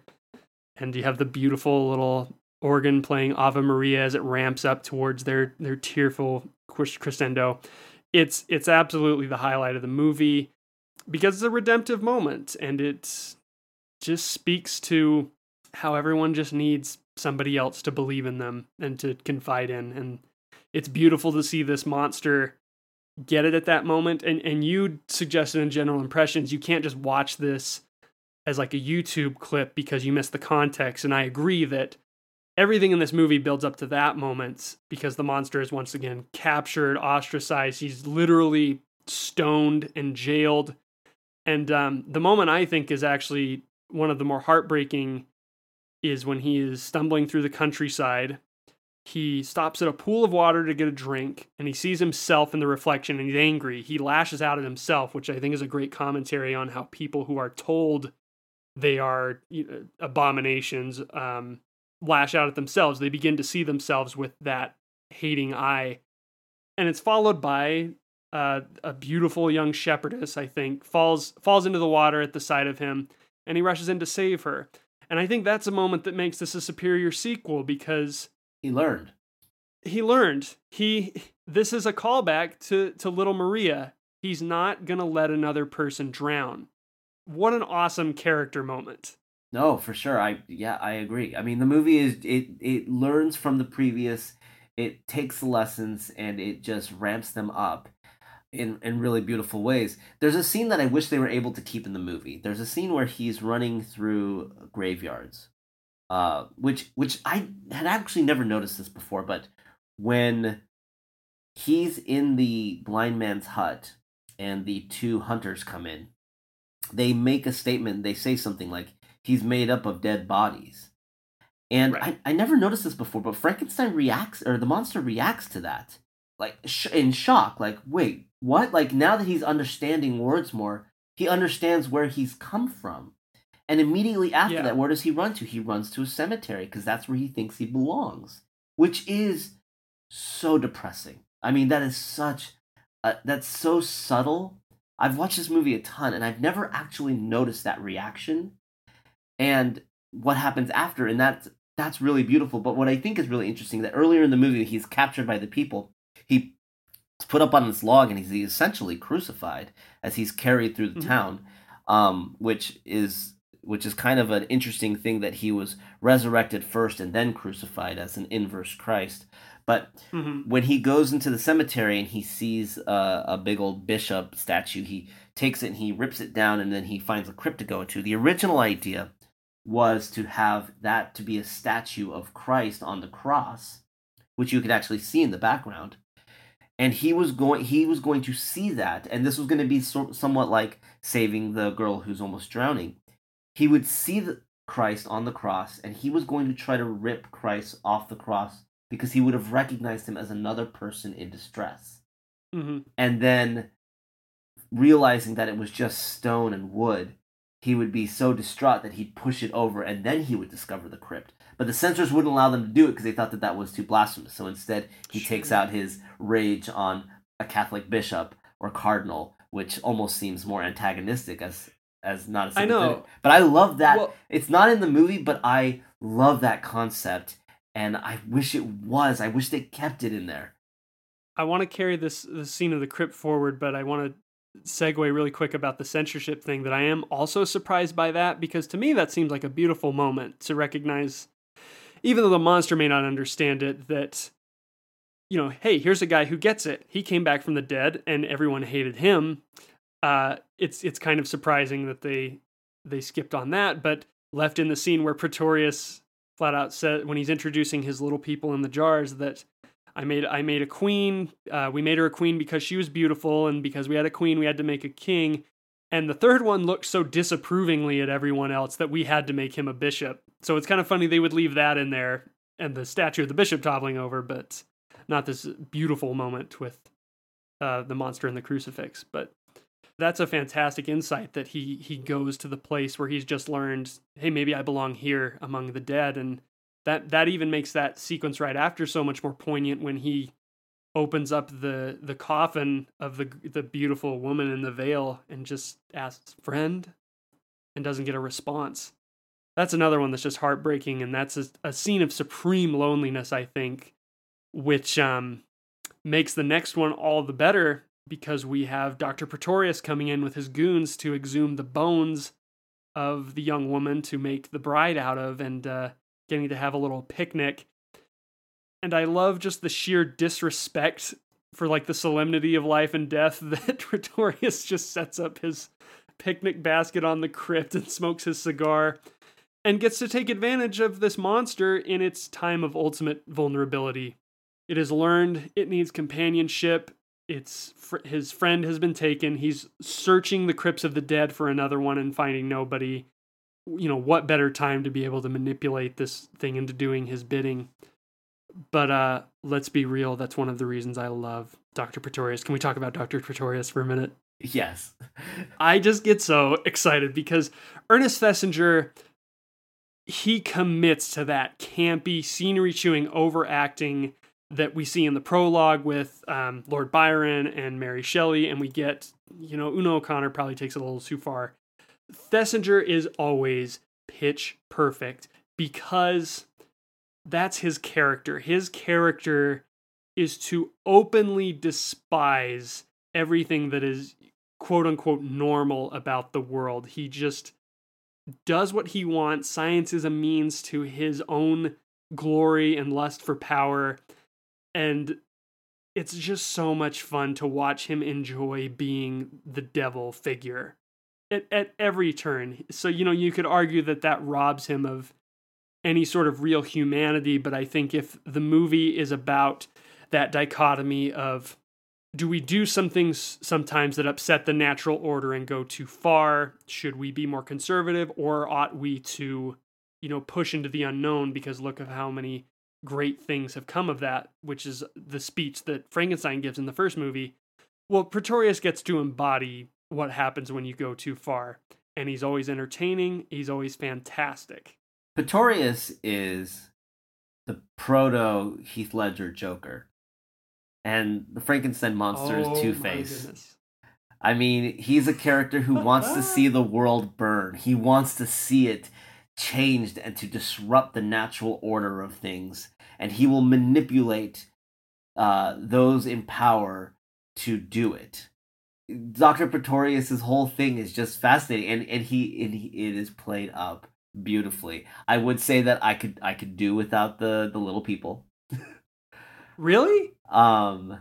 And you have the beautiful little organ playing Ave Maria as it ramps up towards their their tearful crescendo. It's it's absolutely the highlight of the movie because it's a redemptive moment and it just speaks to how everyone just needs somebody else to believe in them and to confide in. And it's beautiful to see this monster get it at that moment. And and you suggested in general impressions you can't just watch this as like a YouTube clip because you missed the context. And I agree that everything in this movie builds up to that moment because the monster is once again captured ostracized. He's literally stoned and jailed. And um, the moment I think is actually one of the more heartbreaking is when he is stumbling through the countryside. He stops at a pool of water to get a drink and he sees himself in the reflection and he's angry. He lashes out at himself, which I think is a great commentary on how people who are told they are know, abominations um, lash out at themselves. They begin to see themselves with that hating eye. And it's followed by uh, a beautiful young shepherdess, I think, falls falls into the water at the side of him and he rushes in to save her. And I think that's a moment that makes this a superior sequel because he learned. He learned. He this is a callback to to little Maria. He's not going to let another person drown. What an awesome character moment. No, for sure. I yeah, I agree. I mean, the movie is it it learns from the previous. It takes the lessons and it just ramps them up in in really beautiful ways. There's a scene that I wish they were able to keep in the movie. There's a scene where he's running through graveyards uh, which which I had actually never noticed this before, but when he's in the blind man's hut and the two hunters come in, they make a statement. They say something like, "He's made up of dead bodies," and right. I I never noticed this before, but Frankenstein reacts or the monster reacts to that like sh- in shock, like wait what? Like now that he's understanding words more, he understands where he's come from and immediately after yeah. that, where does he run to? He runs to a cemetery because that's where he thinks he belongs, which is so depressing. I mean, that is such, a, that's so subtle. I've watched this movie a ton and I've never actually noticed that reaction and what happens after. And that's, that's really beautiful. But what I think is really interesting that earlier in the movie, he's captured by the people. he's put up on this log and he's essentially crucified as he's carried through the mm-hmm. town, um, which is which is kind of an interesting thing that he was resurrected first and then crucified as an inverse Christ. But mm-hmm. when he goes into the cemetery and he sees uh, a big old bishop statue, he takes it and he rips it down and then he finds a crypt to go into. The original idea was to have that to be a statue of Christ on the cross, which you could actually see in the background. And he was going he was going to see that and this was going to be so, somewhat like saving the girl who's almost drowning he would see the Christ on the cross and he was going to try to rip Christ off the cross because he would have recognized him as another person in distress. Mm-hmm. And then realizing that it was just stone and wood, he would be so distraught that he'd push it over and then he would discover the crypt. But the censors wouldn't allow them to do it because they thought that that was too blasphemous. So instead, he sure. takes out his rage on a Catholic bishop or cardinal, which almost seems more antagonistic as as not a I know, but I love that. Well, it's not in the movie, but I love that concept, and I wish it was. I wish they kept it in there. I want to carry this the scene of the crypt forward, but I want to segue really quick about the censorship thing that I am also surprised by that because to me that seems like a beautiful moment to recognize even though the monster may not understand it that you know, hey, here's a guy who gets it. He came back from the dead and everyone hated him. Uh it's it's kind of surprising that they they skipped on that, but left in the scene where Pretorius flat out said when he's introducing his little people in the jars that I made I made a queen. Uh, we made her a queen because she was beautiful, and because we had a queen, we had to make a king. And the third one looked so disapprovingly at everyone else that we had to make him a bishop. So it's kind of funny they would leave that in there and the statue of the bishop toppling over, but not this beautiful moment with uh, the monster and the crucifix. But that's a fantastic insight that he he goes to the place where he's just learned, hey, maybe I belong here among the dead, and that that even makes that sequence right after so much more poignant when he opens up the the coffin of the the beautiful woman in the veil and just asks friend and doesn't get a response that's another one that's just heartbreaking and that's a, a scene of supreme loneliness i think which um makes the next one all the better because we have Dr. Pretorius coming in with his goons to exhume the bones of the young woman to make the bride out of and uh, getting to have a little picnic. And I love just the sheer disrespect for like the solemnity of life and death that Pretorius just sets up his picnic basket on the crypt and smokes his cigar and gets to take advantage of this monster in its time of ultimate vulnerability. It has learned it needs companionship it's his friend has been taken. He's searching the crypts of the dead for another one and finding nobody. You know, what better time to be able to manipulate this thing into doing his bidding? But uh let's be real, that's one of the reasons I love Dr. Pretorius. Can we talk about Dr. Pretorius for a minute? Yes. I just get so excited because Ernest Thesiger he commits to that campy, scenery chewing, overacting that we see in the prologue with um, Lord Byron and Mary Shelley, and we get, you know, Una O'Connor probably takes it a little too far. Thesiger is always pitch perfect because that's his character. His character is to openly despise everything that is quote unquote normal about the world. He just does what he wants. Science is a means to his own glory and lust for power and it's just so much fun to watch him enjoy being the devil figure at, at every turn. So, you know, you could argue that that robs him of any sort of real humanity, but I think if the movie is about that dichotomy of do we do some things sometimes that upset the natural order and go too far? Should we be more conservative or ought we to, you know, push into the unknown because look at how many great things have come of that, which is the speech that Frankenstein gives in the first movie. Well, Pretorius gets to embody what happens when you go too far. And he's always entertaining, he's always fantastic. Pretorius is the proto Heath Ledger Joker. And the Frankenstein monster oh, is Two Face. I mean, he's a character who wants to see the world burn. He wants to see it changed and to disrupt the natural order of things. And he will manipulate uh, those in power to do it. Dr. Pretorius's whole thing is just fascinating, and, and he and he, it is played up beautifully. I would say that I could I could do without the the little people. really? Um,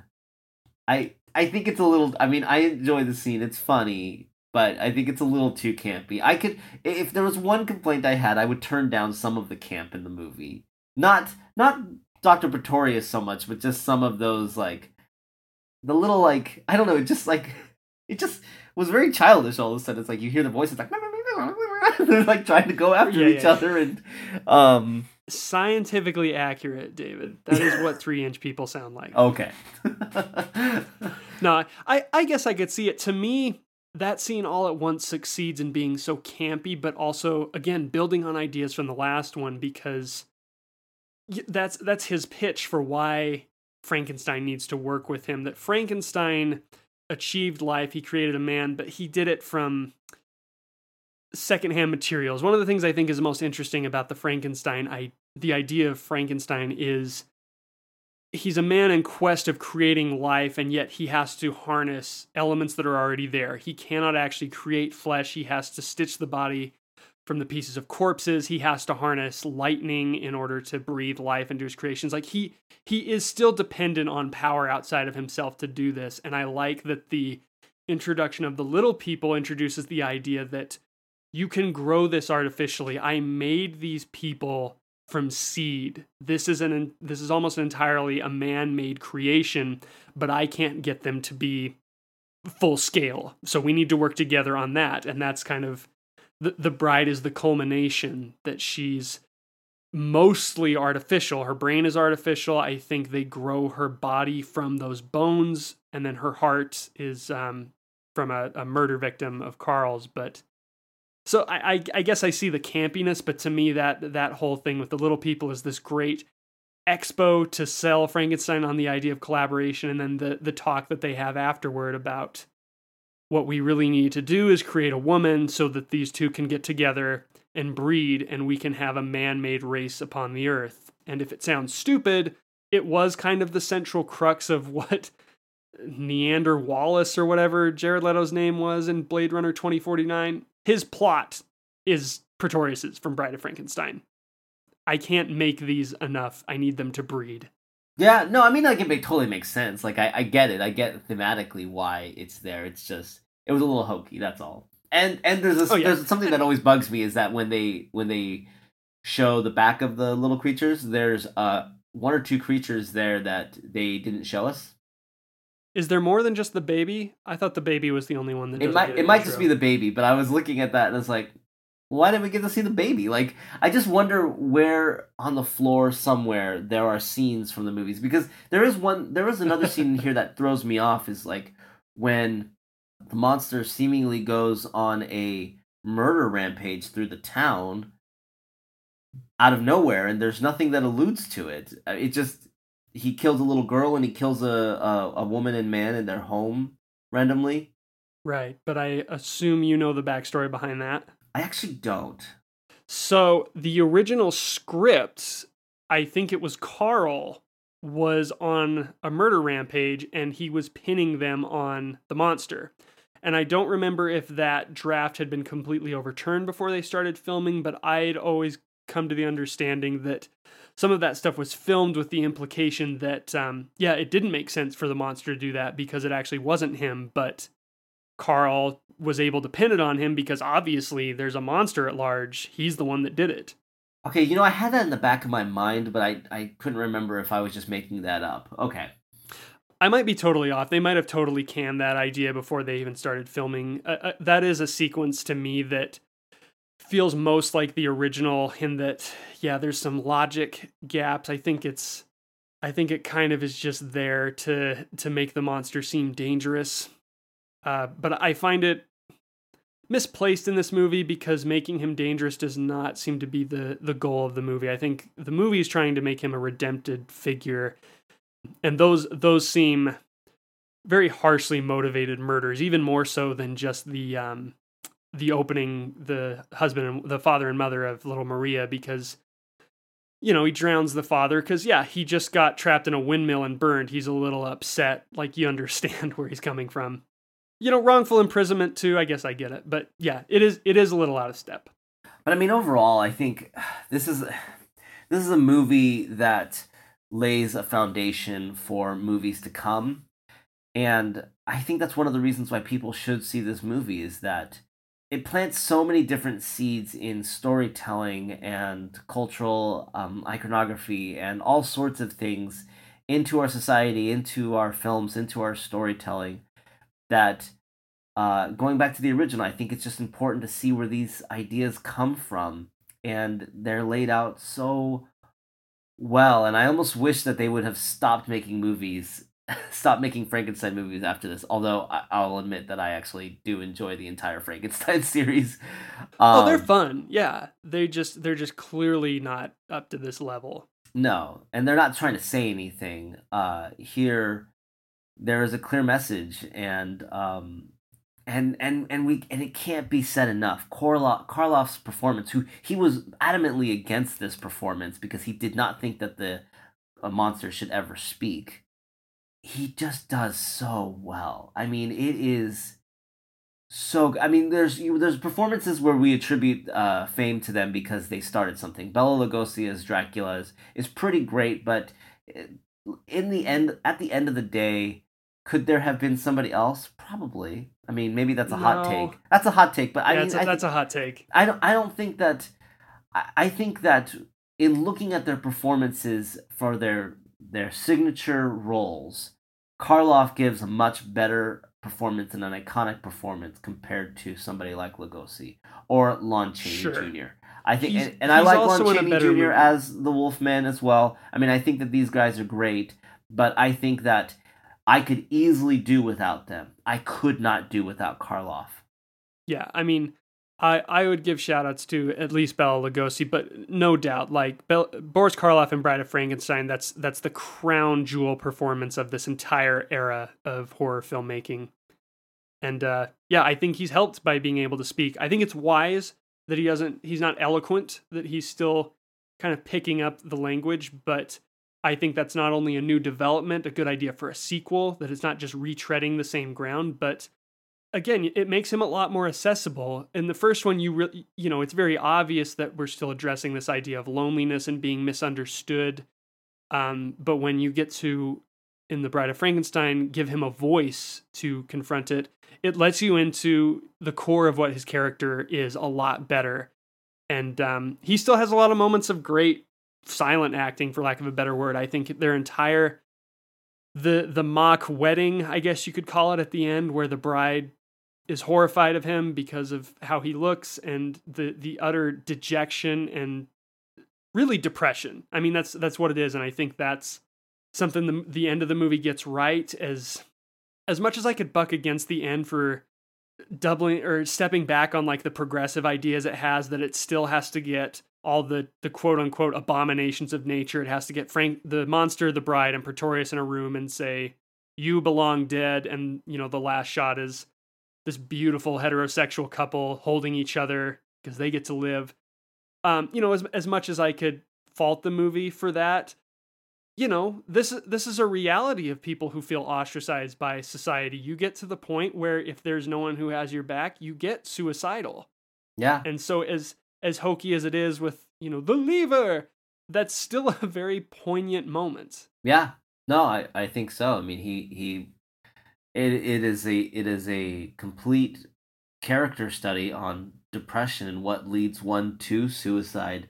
I I think it's a little. I mean, I enjoy the scene. It's funny, but I think it's a little too campy. I could if there was one complaint I had, I would turn down some of the camp in the movie. Not not Dr. Pretorius so much, but just some of those like the little like I don't know, just like it just was very childish all of a sudden. It's like you hear the voices like they're like trying to go after yeah, each yeah. other and um scientifically accurate, David. That is what three inch people sound like. Okay. no, I, I guess I could see it. To me, that scene all at once succeeds in being so campy, but also again building on ideas from the last one because that's that's his pitch for why Frankenstein needs to work with him. That Frankenstein achieved life, he created a man, but he did it from secondhand materials. One of the things I think is most interesting about the Frankenstein, I the idea of Frankenstein is he's a man in quest of creating life and yet he has to harness elements that are already there. He cannot actually create flesh. He has to stitch the body from the pieces of corpses. He has to harness lightning in order to breathe life into his creations. Like he he is still dependent on power outside of himself to do this. And I like that the introduction of the little people introduces the idea that you can grow this artificially. I made these people from seed. This is an this is almost entirely a man-made creation, but I can't get them to be full scale. So we need to work together on that and that's kind of the, the bride is the culmination that she's mostly artificial. Her brain is artificial. I think they grow her body from those bones, and then her heart is um, from a, a murder victim of Karl's. But so I, I, I guess I see the campiness, but to me that that whole thing with the little people is this great expo to sell Frankenstein on the idea of collaboration, and then the the talk that they have afterward about what we really need to do is create a woman so that these two can get together and breed and we can have a man-made race upon the earth. And if it sounds stupid, it was kind of the central crux of what Niander Wallace or whatever Jared Leto's name was in Blade Runner 2049. His plot is Pretorius's from Bride of Frankenstein. I can't make these enough. I need them to breed. Yeah, no, I mean, like it totally makes sense. Like I, I get it. I get thematically why it's there. It's just it was a little hokey. That's all. And and there's this, oh, yeah. there's something that always bugs me is that when they when they show the back of the little creatures, there's uh one or two creatures there that they didn't show us. Is there more than just the baby? I thought the baby was the only one that. It might it might just be the baby, but I was looking at that and it's like, why didn't we get to see the baby? Like, I just wonder where on the floor somewhere there are scenes from the movies because there is one, there is another scene in here that throws me off. Is like when the monster seemingly goes on a murder rampage through the town out of nowhere, and there's nothing that alludes to it. Uh, it just he kills a little girl and he kills a a, a woman and man in their home randomly. Right, but I assume you know the backstory behind that. I actually don't. So the original script, I think it was Karl was on a murder rampage and he was pinning them on the monster. And I don't remember if that draft had been completely overturned before they started filming, but I'd always come to the understanding that some of that stuff was filmed with the implication that, um, yeah, it didn't make sense for the monster to do that because it actually wasn't him, but Karl was able to pin it on him because obviously there's a monster at large. He's the one that did it. Okay, you know, I had that in the back of my mind, but I, I couldn't remember if I was just making that up. Okay. I might be totally off. They might have totally canned that idea before they even started filming. Uh, uh, that is a sequence to me that feels most like the original in that, yeah, there's some logic gaps. I think it's. I think it kind of is just there to to make the monster seem dangerous uh, but I find it misplaced in this movie because making him dangerous does not seem to be the the goal of the movie. I think the movie is trying to make him a redempted figure, and those those seem very harshly motivated murders, even more so than just the um, the opening the husband and the father and mother of little Maria because you know he drowns the father because yeah he just got trapped in a windmill and burned he's a little upset like you understand where he's coming from you know, wrongful imprisonment too. I guess I get it, but yeah, it is it is a little out of step. But I mean, overall, I think this is this is a movie that lays a foundation for movies to come, and I think that's one of the reasons why people should see this movie is that it plants so many different seeds in storytelling and cultural um, iconography and all sorts of things into our society, into our films, into our storytelling that uh, going back to the original, I think it's just important to see where these ideas come from, and they're laid out so well. And I almost wish that they would have stopped making movies, stopped making Frankenstein movies after this. Although I- will admit that I actually do enjoy the entire Frankenstein series. Um, oh, they're fun. Yeah, they just they're just clearly not up to this level. No, and they're not trying to say anything. Uh, here, there is a clear message, and um, and and and we and it can't be said enough. Karloff, Karloff's performance, who he was adamantly against this performance because he did not think that the a monster should ever speak. He just does so well. I mean, it is so. I mean, there's you, there's performances where we attribute uh, fame to them because they started something. Bela Lugosi as Dracula is, is pretty great, but eh, in the end, at the end of the day, could there have been somebody else? Probably. I mean, maybe that's a hot take. That's a hot take, but I mean, that's, a, that's a hot take. I don't. I don't think that. I, I think that in looking at their performances for their their signature roles, Karloff gives a much better performance and an iconic performance compared to somebody like Lugosi or Lon Chaney Sure. Jr. I think, He's- and, and I like Lon Chaney Jr. movie. as the Wolfman as well. I mean, I think that these guys are great, but I think that I could easily do without them. I could not do without Karloff. Yeah, I mean, I I would give shout outs to at least Bela Lugosi, but no doubt, like Boris Karloff and Bride of Frankenstein, that's that's the crown jewel performance of this entire era of horror filmmaking. And uh, yeah, I think he's helped by being able to speak. I think it's wise that he doesn't he's not eloquent, that he's still kind of picking up the language, but I think that's not only a new development, a good idea for a sequel, that it's not just retreading the same ground, but again, it makes him a lot more accessible. In the first one, you really, you know, it's very obvious that we're still addressing this idea of loneliness and being misunderstood. Um, but when you get to in the Bride of Frankenstein, give him a voice to confront it, it lets you into the core of what his character is a lot better. And um, he still has a lot of moments of great silent acting, for lack of a better word. I think their entire the the mock wedding, I guess you could call it at the end, where the bride is horrified of him because of how he looks and the the utter dejection and really depression. I mean, that's that's what it is, and I think that's something the the end of the movie gets right. As as much as I could buck against the end for doubling or stepping back on like the progressive ideas it has, that it still has to get all the the quote unquote abominations of nature. It has to get Frank the monster, the bride, and Pretorius in a room and say, "You belong dead." And you know, the last shot is this beautiful heterosexual couple holding each other because they get to live. Um, you know, as as much as I could fault the movie for that, you know, this this is a reality of people who feel ostracized by society. You get to the point where if there's no one who has your back, you get suicidal. Yeah. And so as as hokey as it is with, you know, the lever, that's still a very poignant moment. Yeah. No, I, I think so. I mean, he he it it is a it is a complete character study on depression and what leads one to suicide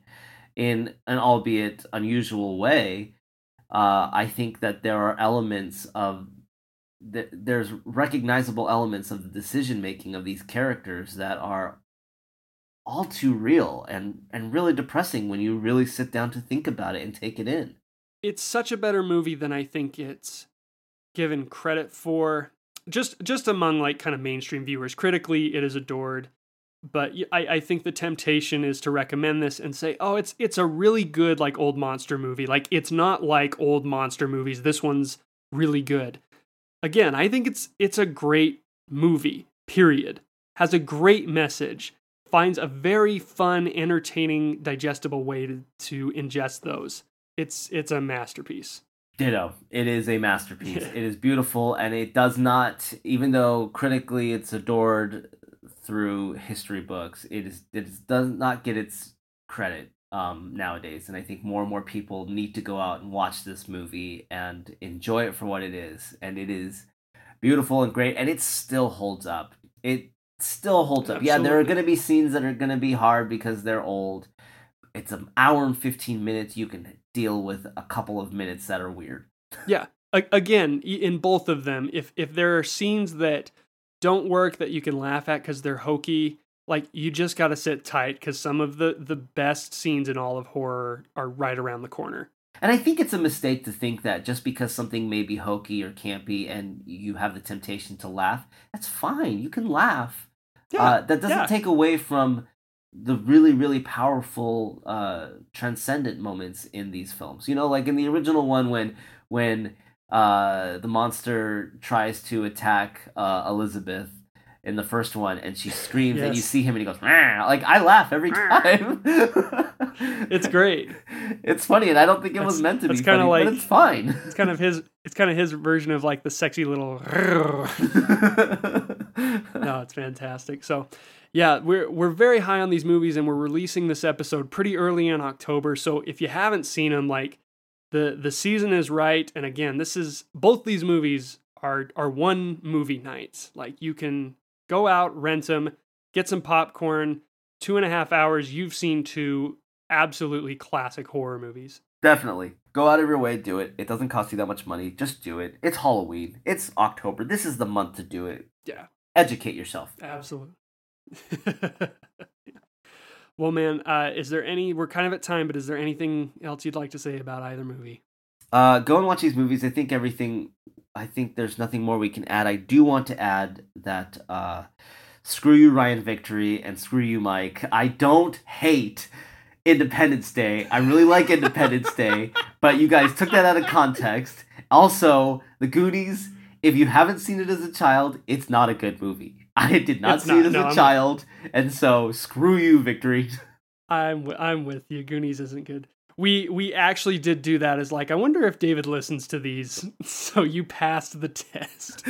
in an albeit unusual way. Uh, I think that there are elements of th- there's recognizable elements of the decision making of these characters that are all too real and and really depressing when you really sit down to think about it and take it in. It's such a better movie than I think it's given credit for. Just just among like kind of mainstream viewers. Critically, it is adored. But I, I think the temptation is to recommend this and say, oh, it's it's a really good like old monster movie. Like it's not like old monster movies. This one's really good. Again, I think it's it's a great movie. Period. Has a great message. Finds a very fun, entertaining, digestible way to, to ingest those. It's it's a masterpiece. Ditto. It is a masterpiece. It is beautiful, and it does not, even though critically it's adored through history books, it is it is, does not get its credit um, nowadays. And I think more and more people need to go out and watch this movie and enjoy it for what it is. And it is beautiful and great, and it still holds up. It still holds up. Yeah, there are going to be scenes that are going to be hard because they're old. It's an hour and 15 minutes. You can deal with a couple of minutes that are weird. Yeah. Again, in both of them, if if there are scenes that don't work that you can laugh at because they're hokey, like you just got to sit tight because some of the the best scenes in all of horror are right around the corner. And I think it's a mistake to think that just because something may be hokey or campy and you have the temptation to laugh, that's fine. You can laugh. Uh, that doesn't yeah. take away from the really, really powerful, uh, transcendent moments in these films. You know, like in the original one, when when uh, the monster tries to attack uh, Elizabeth in the first one, and she screams, and you see him, and he goes, "Rah!" like I laugh every time. It's great. It's funny, and I don't think it was meant to that's be kinda like- but it's fine. It's kind of his. It's kind of his version of like the sexy little. no, it's fantastic. So, yeah, we're we're very high on these movies, and we're releasing this episode pretty early in October. So if you haven't seen them, like the the season is right, and again, this is both these movies are are one movie nights. Like you can go out, rent them, get some popcorn. Two and a half hours. You've seen two absolutely classic horror movies. Definitely. Go out of your way, do it. It doesn't cost you that much money. Just do it. It's Halloween. It's October. This is the month to do it. Yeah. Educate yourself. Absolutely. well, man, uh, is there any? We're kind of at time, but is there anything else you'd like to say about either movie? Uh, go and watch these movies. I think everything. I think there's nothing more we can add. I do want to add that. Uh, screw you, Ryan Victory, and screw you, Mike. I don't hate Independence Day. I really like Independence Day, but you guys took that out of context. Also, The Goonies. If you haven't seen it as a child, it's not a good movie. I did not It's see not, it as no, a I'm- child, and so screw you, Victory. I'm w- I'm with you. Goonies isn't good. We we actually did do that. As like, I wonder if David listens to these. So you passed the test.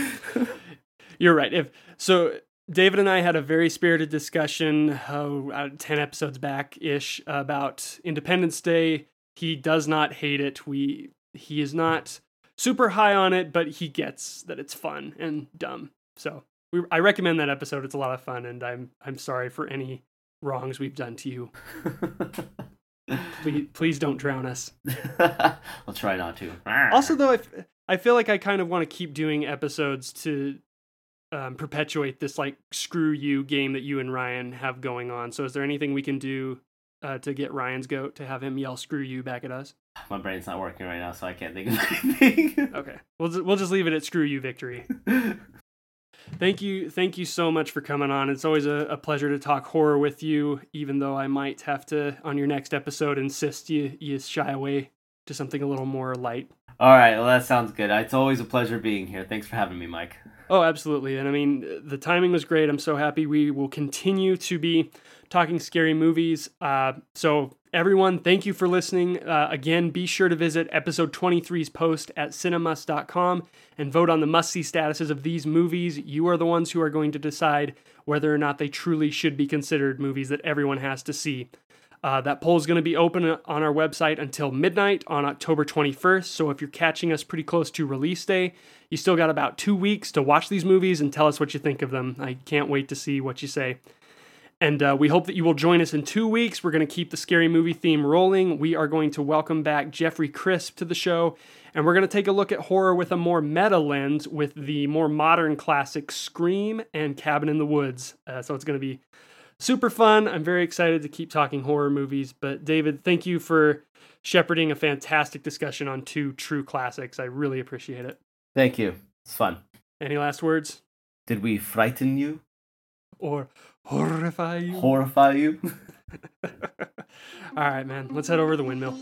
You're right. If so, David and I had a very spirited discussion, oh, uh, ten episodes back ish, about Independence Day. He does not hate it. We he is not super high on it, but he gets that it's fun and dumb. So we, I recommend that episode. It's a lot of fun, and I'm I'm sorry for any wrongs we've done to you. Please, please don't drown us. I'll try not to. Also, though, I, f- I feel like I kind of want to keep doing episodes to um, perpetuate this like screw you game that you and Ryan have going on. So, is there anything we can do uh, to get Ryan's goat to have him yell "screw you" back at us? My brain's not working right now, so I can't think of anything. Okay, we'll ju- we'll just leave it at "screw you" victory. Thank you, thank you so much for coming on. It's always a, a pleasure to talk horror with you. Even though I might have to on your next episode insist you you shy away to something a little more light. All right, well that sounds good. It's always a pleasure being here. Thanks for having me, Mike. Oh, absolutely. And I mean, the timing was great. I'm so happy we will continue to be talking scary movies. Uh, so, everyone, thank you for listening. Uh, again, be sure to visit episode 23's post at cinemusts.com and vote on the must see statuses of these movies. You are the ones who are going to decide whether or not they truly should be considered movies that everyone has to see. Uh, that poll is going to be open on our website until midnight on October 21st. So if you're catching us pretty close to release day, you still got about two weeks to watch these movies and tell us what you think of them. I can't wait to see what you say. And uh, we hope that you will join us in two weeks. We're going to keep the scary movie theme rolling. We are going to welcome back Jeffrey Crisp to the show, and we're going to take a look at horror with a more meta lens with the more modern classics Scream and Cabin in the Woods. Uh, so it's going to be super fun. I'm very excited to keep talking horror movies. But David, thank you for shepherding a fantastic discussion on two true classics. I really appreciate it. Thank you. It's fun. Any last words? Did we frighten you? Or horrify you? Horrify you? All right, man. Let's head over to the windmill.